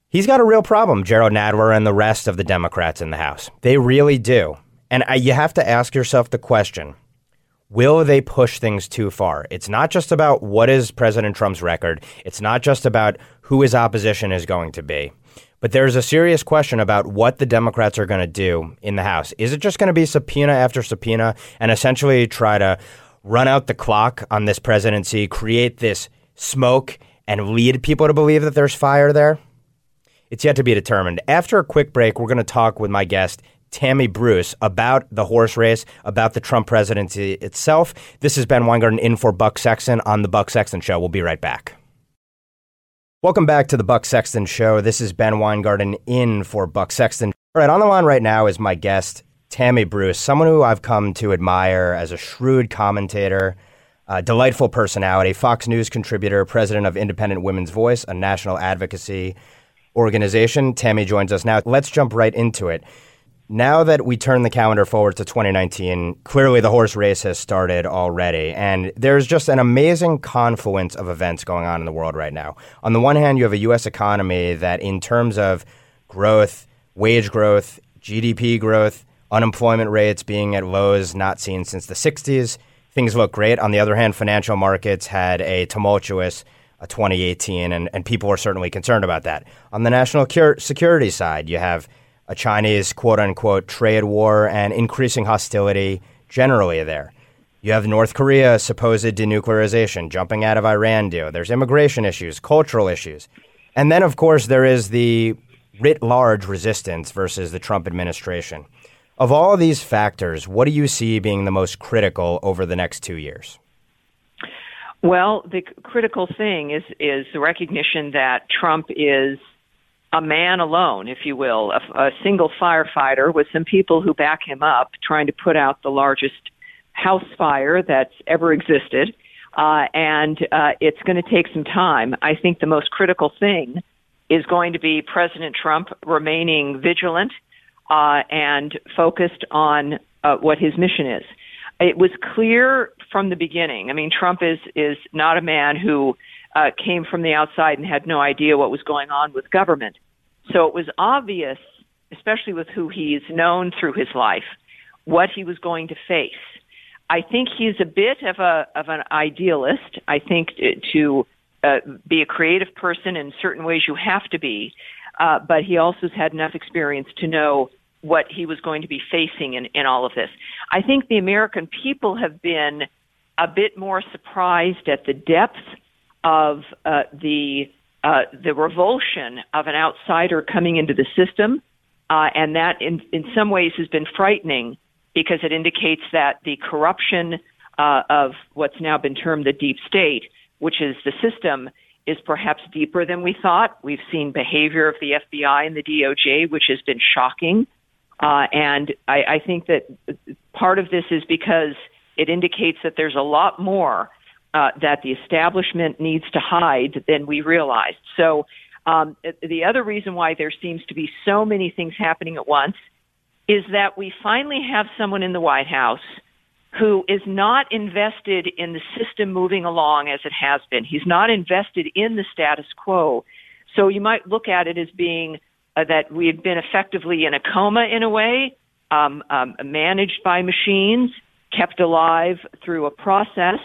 He's got a real problem, Jerrold Nadler and the rest of the Democrats in the House. They really do. And uh, you have to ask yourself the question will they push things too far? It's not just about what is President Trump's record, it's not just about who his opposition is going to be. But there's a serious question about what the Democrats are going to do in the House. Is it just going to be subpoena after subpoena and essentially try to run out the clock on this presidency, create this smoke and lead people to believe that there's fire there? It's yet to be determined. After a quick break, we're going to talk with my guest, Tammy Bruce, about the horse race, about the Trump presidency itself. This is Ben Weingarten in for Buck Sexton on The Buck Sexton Show. We'll be right back. Welcome back to The Buck Sexton Show. This is Ben Weingarten in for Buck Sexton. All right, on the line right now is my guest, Tammy Bruce, someone who I've come to admire as a shrewd commentator, a delightful personality, Fox News contributor, president of Independent Women's Voice, a national advocacy organization. Tammy joins us now. Let's jump right into it. Now that we turn the calendar forward to 2019, clearly the horse race has started already. And there's just an amazing confluence of events going on in the world right now. On the one hand, you have a U.S. economy that, in terms of growth, wage growth, GDP growth, unemployment rates being at lows not seen since the 60s, things look great. On the other hand, financial markets had a tumultuous uh, 2018, and, and people are certainly concerned about that. On the national security side, you have a Chinese quote unquote trade war and increasing hostility generally there. You have North Korea supposed denuclearization, jumping out of Iran deal. There's immigration issues, cultural issues. And then, of course, there is the writ large resistance versus the Trump administration. Of all these factors, what do you see being the most critical over the next two years? Well, the critical thing is is the recognition that Trump is a man alone, if you will, a, a single firefighter with some people who back him up, trying to put out the largest house fire that's ever existed. Uh, and uh, it's going to take some time. I think the most critical thing is going to be President Trump remaining vigilant uh, and focused on uh, what his mission is. It was clear from the beginning. I mean, Trump is is not a man who uh, came from the outside and had no idea what was going on with government. So it was obvious, especially with who he's known through his life, what he was going to face. I think he's a bit of a of an idealist. I think to uh, be a creative person in certain ways you have to be, uh, but he also has had enough experience to know what he was going to be facing in, in all of this. I think the American people have been a bit more surprised at the depth of uh, the uh, the revulsion of an outsider coming into the system, uh, and that in in some ways has been frightening because it indicates that the corruption uh, of what's now been termed the deep state, which is the system, is perhaps deeper than we thought. We've seen behavior of the FBI and the DOJ, which has been shocking. Uh, and I, I think that part of this is because it indicates that there's a lot more uh, that the establishment needs to hide than we realized. So, um, the other reason why there seems to be so many things happening at once is that we finally have someone in the White House who is not invested in the system moving along as it has been. He's not invested in the status quo. So you might look at it as being uh, that we had been effectively in a coma in a way, um, um, managed by machines, kept alive through a process,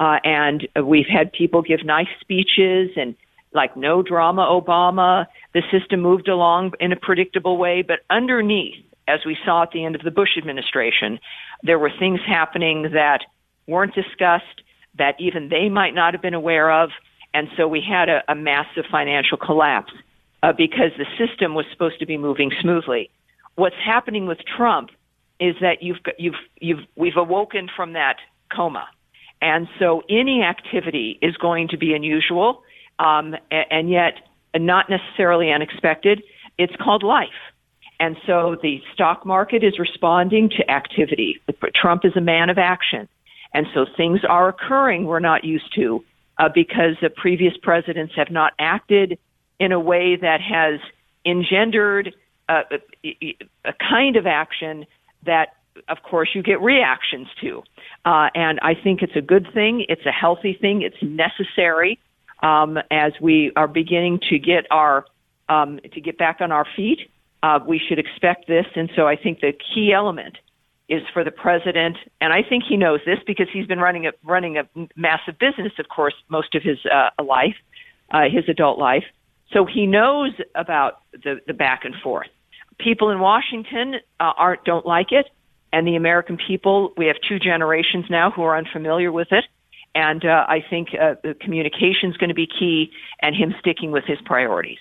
uh, and we've had people give nice speeches and like no drama Obama. The system moved along in a predictable way, but underneath, as we saw at the end of the Bush administration, there were things happening that weren't discussed, that even they might not have been aware of, and so we had a, a massive financial collapse uh, because the system was supposed to be moving smoothly. What's happening with Trump is that you've you've you've we've awoken from that coma, and so any activity is going to be unusual, um, and yet not necessarily unexpected. It's called life. And so the stock market is responding to activity. Trump is a man of action. And so things are occurring we're not used to uh, because the previous presidents have not acted in a way that has engendered a, a, a kind of action that, of course, you get reactions to. Uh, and I think it's a good thing. It's a healthy thing. It's necessary um, as we are beginning to get our um, to get back on our feet. Uh, we should expect this, and so I think the key element is for the president, and I think he knows this because he's been running a running a massive business, of course, most of his uh, life, uh, his adult life. So he knows about the, the back and forth. People in Washington uh, aren't don't like it, and the American people we have two generations now who are unfamiliar with it, And uh, I think uh, the communication is going to be key, and him sticking with his priorities.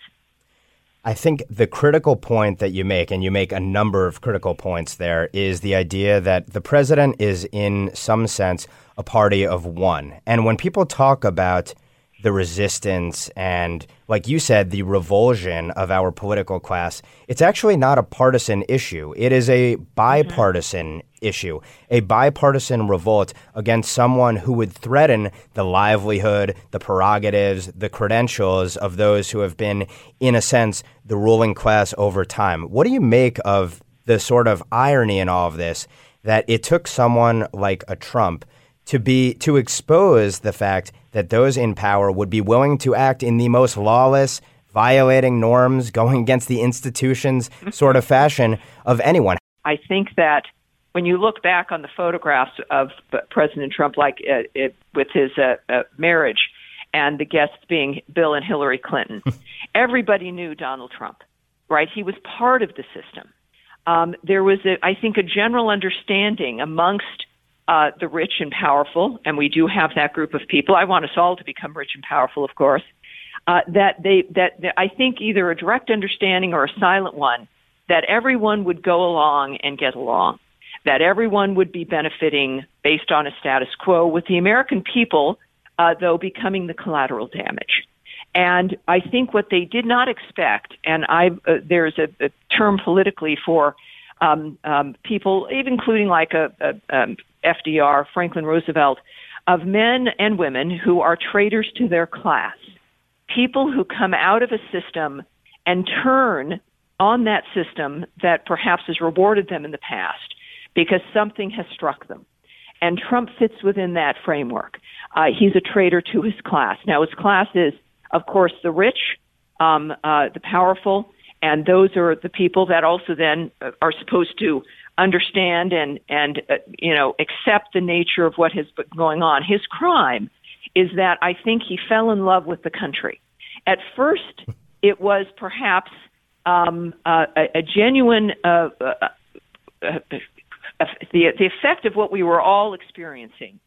I think the critical point that you make, and you make a number of critical points there, is the idea that the president is, in some sense, a party of one. And when people talk about the resistance and, like you said, the revulsion of our political class, it's actually not a partisan issue. It is a bipartisan mm-hmm. issue, a bipartisan revolt against someone who would threaten the livelihood, the prerogatives, the credentials of those who have been, in a sense, the ruling class over time. What do you make of the sort of irony in all of this that it took someone like a Trump to be to expose the fact that those in power would be willing to act in the most lawless, violating norms, going against the institutions sort of fashion of anyone. I think that when you look back on the photographs of President Trump, like uh, it, with his uh, uh, marriage and the guests being Bill and Hillary Clinton, everybody knew Donald Trump, right? He was part of the system. Um, there was, a, I think, a general understanding amongst uh, the rich and powerful, and we do have that group of people. I want us all to become rich and powerful, of course. Uh, that they that, that I think either a direct understanding or a silent one that everyone would go along and get along, that everyone would be benefiting based on a status quo, with the American people, uh, though, becoming the collateral damage. And I think what they did not expect, and I uh, there's a, a term politically for um, um, people, even including like a, a um, FDR, Franklin Roosevelt, of men and women who are traitors to their class, people who come out of a system and turn on that system that perhaps has rewarded them in the past because something has struck them. And Trump fits within that framework. Uh, he's a traitor to his class. Now, his class is, of course, the rich, um, uh, the powerful, and those are the people that also then are supposed to understand and and uh, you know accept the nature of what has been going on. His crime is that I think he fell in love with the country. At first, it was perhaps um, uh, a, a genuine uh, uh, uh, the the effect of what we were all experiencing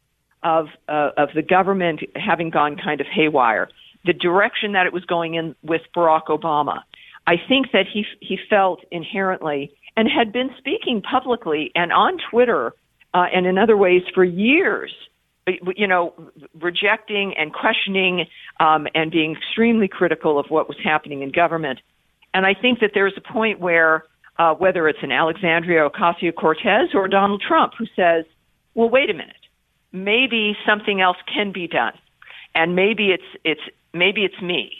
of of the government having gone kind of haywire, the direction that it was going in with Barack Obama. I think that he he felt inherently and had been speaking publicly and on Twitter uh, and in other ways for years, you know, rejecting and questioning um, and being extremely critical of what was happening in government. And I think that there's a point where, uh, whether it's an Alexandria Ocasio Cortez or Donald Trump, who says, well, wait a minute, maybe something else can be done. And maybe it's, it's, maybe it's me.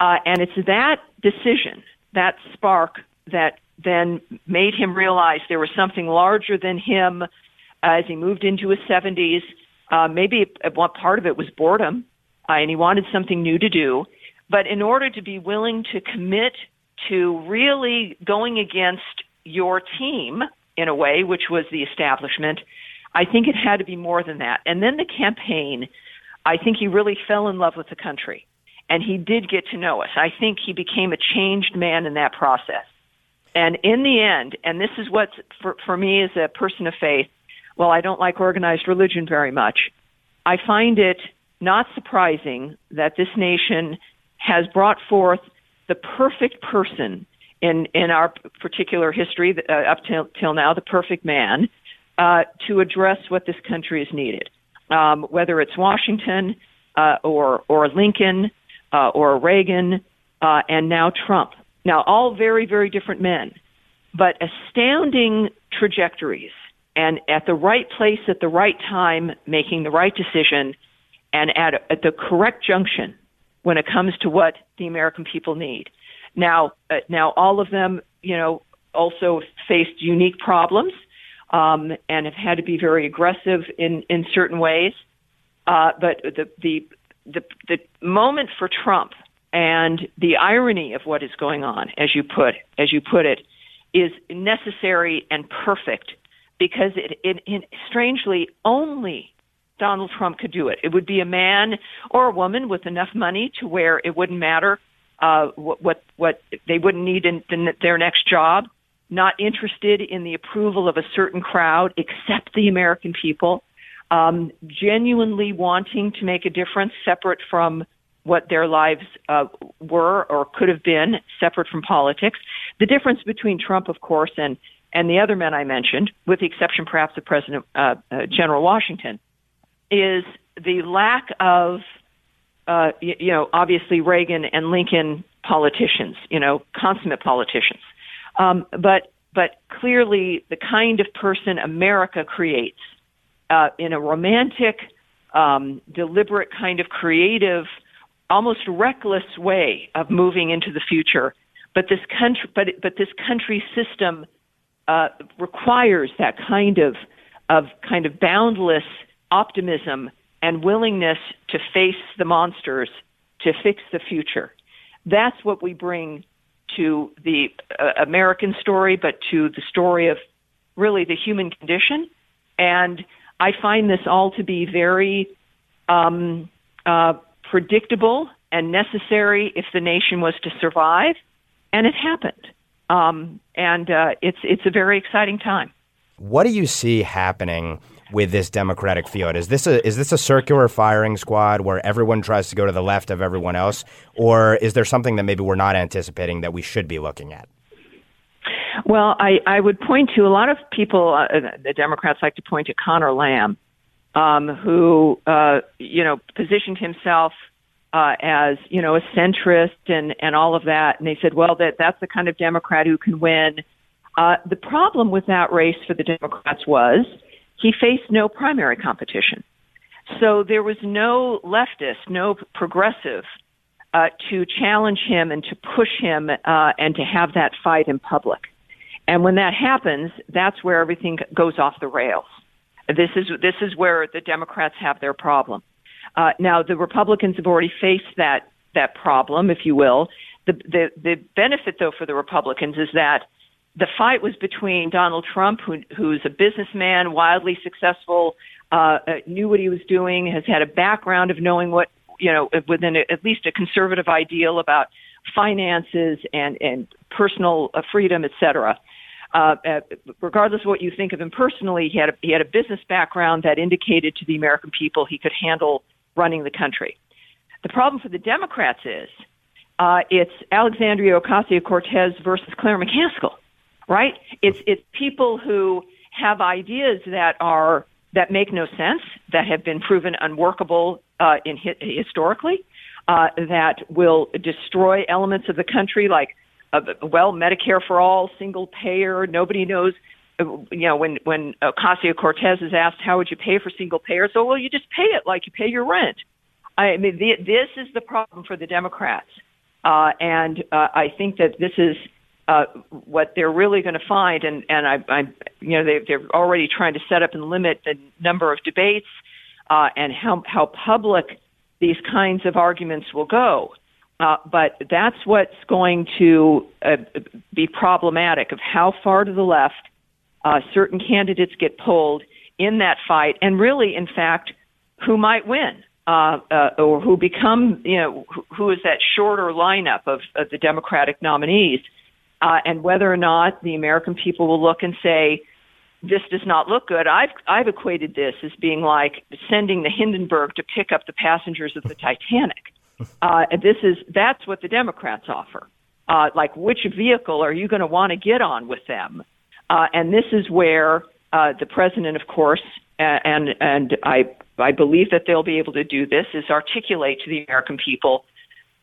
Uh, and it's that decision, that spark that then made him realize there was something larger than him as he moved into his 70s. Uh, maybe one part of it was boredom, uh, and he wanted something new to do. But in order to be willing to commit to really going against your team in a way, which was the establishment, I think it had to be more than that. And then the campaign, I think he really fell in love with the country. And he did get to know us. I think he became a changed man in that process. And in the end, and this is what for, for me as a person of faith, well, I don't like organized religion very much. I find it not surprising that this nation has brought forth the perfect person in in our particular history uh, up till, till now, the perfect man, uh, to address what this country has needed. Um, whether it's Washington uh, or or Lincoln uh, or Reagan uh, and now Trump. Now, all very, very different men, but astounding trajectories and at the right place at the right time, making the right decision and at, at the correct junction when it comes to what the American people need. Now, uh, now all of them, you know, also faced unique problems um, and have had to be very aggressive in in certain ways. Uh, but the the the the moment for Trump and the irony of what is going on, as you put as you put it, is necessary and perfect because it, it, it strangely only Donald Trump could do it. It would be a man or a woman with enough money to where it wouldn't matter uh, what what what they wouldn't need in, in their next job. Not interested in the approval of a certain crowd, except the American people. um, genuinely wanting to make a difference separate from what their lives uh, were or could have been, separate from politics. The difference between Trump, of course, and and the other men I mentioned, with the exception perhaps of President uh, uh, General Washington, is the lack of, uh, you, you know, obviously Reagan and Lincoln politicians, you know, consummate politicians, um, but but clearly the kind of person America creates uh, in a romantic, um, deliberate kind of creative, almost reckless way of moving into the future. But this country, but but this country system uh, requires that kind of of kind of boundless optimism and willingness to face the monsters to fix the future. That's what we bring to the uh, American story, but to the story of really the human condition. And I find this all to be very um, uh, predictable and necessary if the nation was to survive, and it happened. Um, and uh, it's it's a very exciting time. What do you see happening with this Democratic field? Is this a is this a circular firing squad where everyone tries to go to the left of everyone else, or is there something that maybe we're not anticipating that we should be looking at? Well, I, I would point to a lot of people. Uh, the Democrats like to point to Conor Lamb, um, who uh, you know positioned himself uh, as you know a centrist and and all of that, and they said, well, that that's the kind of Democrat who can win. Uh, the problem with that race for the Democrats was he faced no primary competition, so there was no leftist, no progressive uh, to challenge him and to push him uh, and to have that fight in public. And when that happens, that's where everything goes off the rails. This is this is where the Democrats have their problem. Uh, now, the Republicans have already faced that that problem, if you will. The, the the benefit, though, for the Republicans is that the fight was between Donald Trump, who, who's a businessman, wildly successful, uh, uh, knew what he was doing, has had a background of knowing what you know within a, at least a conservative ideal about finances and and personal uh, freedom, et cetera. Uh, uh, regardless of what you think of him personally, he had a, he had a business background that indicated to the American people he could handle running the country. The problem for the Democrats is uh, it's Alexandria Ocasio Cortez versus Claire McCaskill, right? It's it's people who have ideas that are that make no sense, that have been proven unworkable uh, in historically, uh, that will destroy elements of the country like uh, well Medicare for all, single payer. Nobody knows you know, when when Ocasio Cortez is asked how would you pay for single payer, so well, you just pay it like you pay your rent. I mean, the, this is the problem for the Democrats, uh, and uh, I think that this is uh, what they're really going to find. And and I, I you know, they, they're already trying to set up and limit the number of debates uh, and how how public these kinds of arguments will go. Uh, but that's what's going to uh, be problematic of how far to the left uh, certain candidates get pulled in that fight, and really, in fact, who might win. Uh, uh, or who become, you know, who, who is that shorter lineup of, of the Democratic nominees, uh, and whether or not the American people will look and say, this does not look good. I've I've equated this as being like sending the Hindenburg to pick up the passengers of the Titanic. Uh, and this is that's what the Democrats offer. Uh, like, which vehicle are you going to want to get on with them? Uh, and this is where uh, the president, of course, and and I I believe that they'll be able to do this is articulate to the American people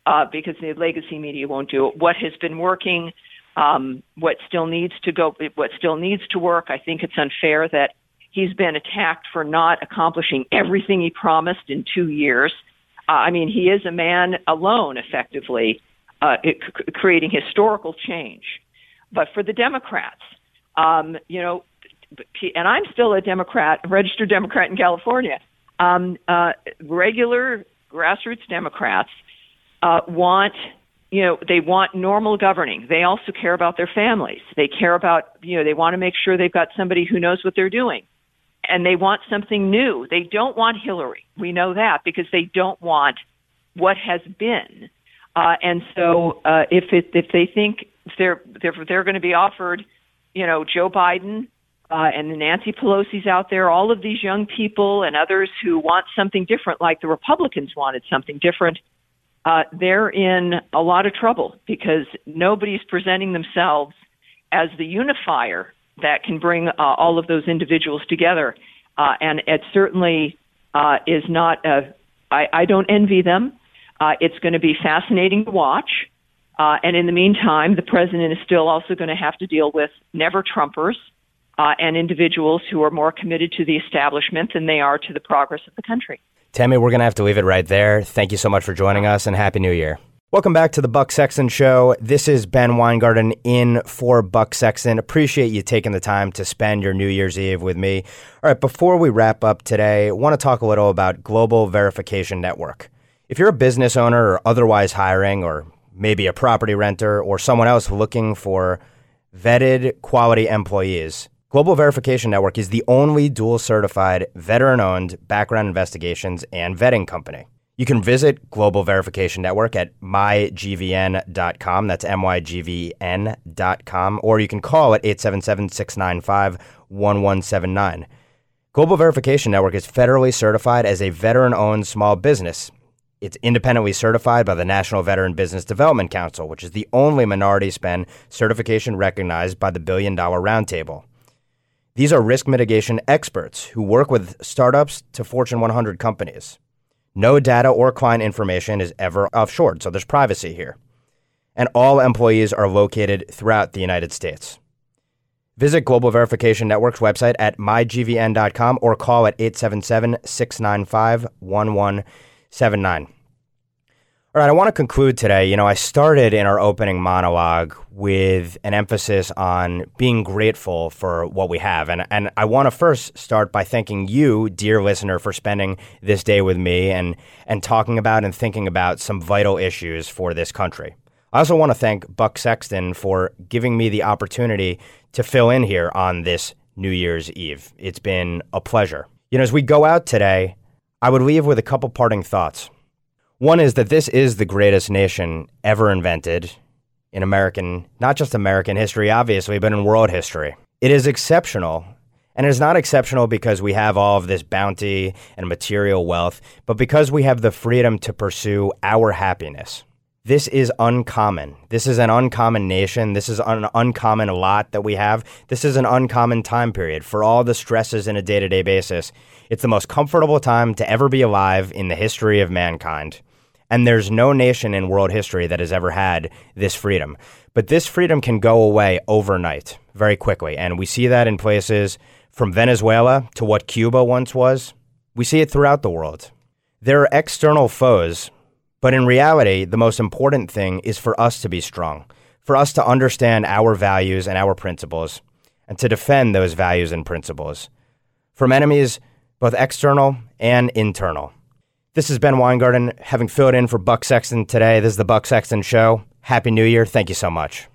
uh, because the legacy media won't do it. What has been working, um, what still needs to go, what still needs to work. I think it's unfair that he's been attacked for not accomplishing everything he promised in two years. Uh, I mean, he is a man alone, effectively, uh, c- creating historical change. But for the Democrats, um, you know, and I'm still a Democrat, registered Democrat in California. Um, uh, regular grassroots Democrats uh, want, you know, they want normal governing. They also care about their families. They care about, you know, they want to make sure they've got somebody who knows what they're doing. And they want something new. They don't want Hillary. We know that because they don't want what has been. Uh, and so, uh, if it, if they think if they're they're they're going to be offered you know, Joe Biden uh, and the Nancy Pelosi's out there, all of these young people and others who want something different, like the Republicans wanted something different, uh, they're in a lot of trouble because nobody's presenting themselves as the unifier that can bring uh, all of those individuals together. Uh, and it certainly uh, is not, a, I, I don't envy them. Uh, it's going to be fascinating to watch. Uh, and in the meantime, the president is still also going to have to deal with never Trumpers uh, and individuals who are more committed to the establishment than they are to the progress of the country. Tammy, we're going to have to leave it right there. Thank you so much for joining us and Happy New Year. Welcome back to the Buck Sexton Show. This is Ben Weingarten in for Buck Sexton. Appreciate you taking the time to spend your New Year's Eve with me. All right, before we wrap up today, I want to talk a little about Global Verification Network. If you're a business owner or otherwise hiring, or maybe a property renter or someone else looking for vetted quality employees, Global Verification Network is the only dual certified, veteran owned background investigations and vetting company. You can visit Global Verification Network at mygvn.com. That's M-Y-G-V-N.com. Or you can call at 877-695-1179. Global Verification Network is federally certified as a veteran-owned small business. It's independently certified by the National Veteran Business Development Council, which is the only minority spend certification recognized by the Billion Dollar Roundtable. These are risk mitigation experts who work with startups to Fortune 100 companies. No data or client information is ever offshored, so there's privacy here. And all employees are located throughout the United States. Visit Global Verification Network's website at mygvn.com or call at 877 695 1179. All right, I want to conclude today. You know, I started in our opening monologue with an emphasis on being grateful for what we have. And, and I want to first start by thanking you, dear listener, for spending this day with me and, and talking about and thinking about some vital issues for this country. I also want to thank Buck Sexton for giving me the opportunity to fill in here on this New Year's Eve. It's been a pleasure. You know, as we go out today, I would leave with a couple parting thoughts. One is that this is the greatest nation ever invented in American, not just American history, obviously, but in world history. It is exceptional. And it is not exceptional because we have all of this bounty and material wealth, but because we have the freedom to pursue our happiness. This is uncommon. This is an uncommon nation. This is an uncommon lot that we have. This is an uncommon time period for all the stresses in a day to day basis. It's the most comfortable time to ever be alive in the history of mankind. And there's no nation in world history that has ever had this freedom. But this freedom can go away overnight, very quickly. And we see that in places from Venezuela to what Cuba once was. We see it throughout the world. There are external foes, but in reality, the most important thing is for us to be strong, for us to understand our values and our principles, and to defend those values and principles from enemies, both external and internal. This is Ben Weingarten, having filled in for Buck Sexton today. This is the Buck Sexton Show. Happy New Year. Thank you so much.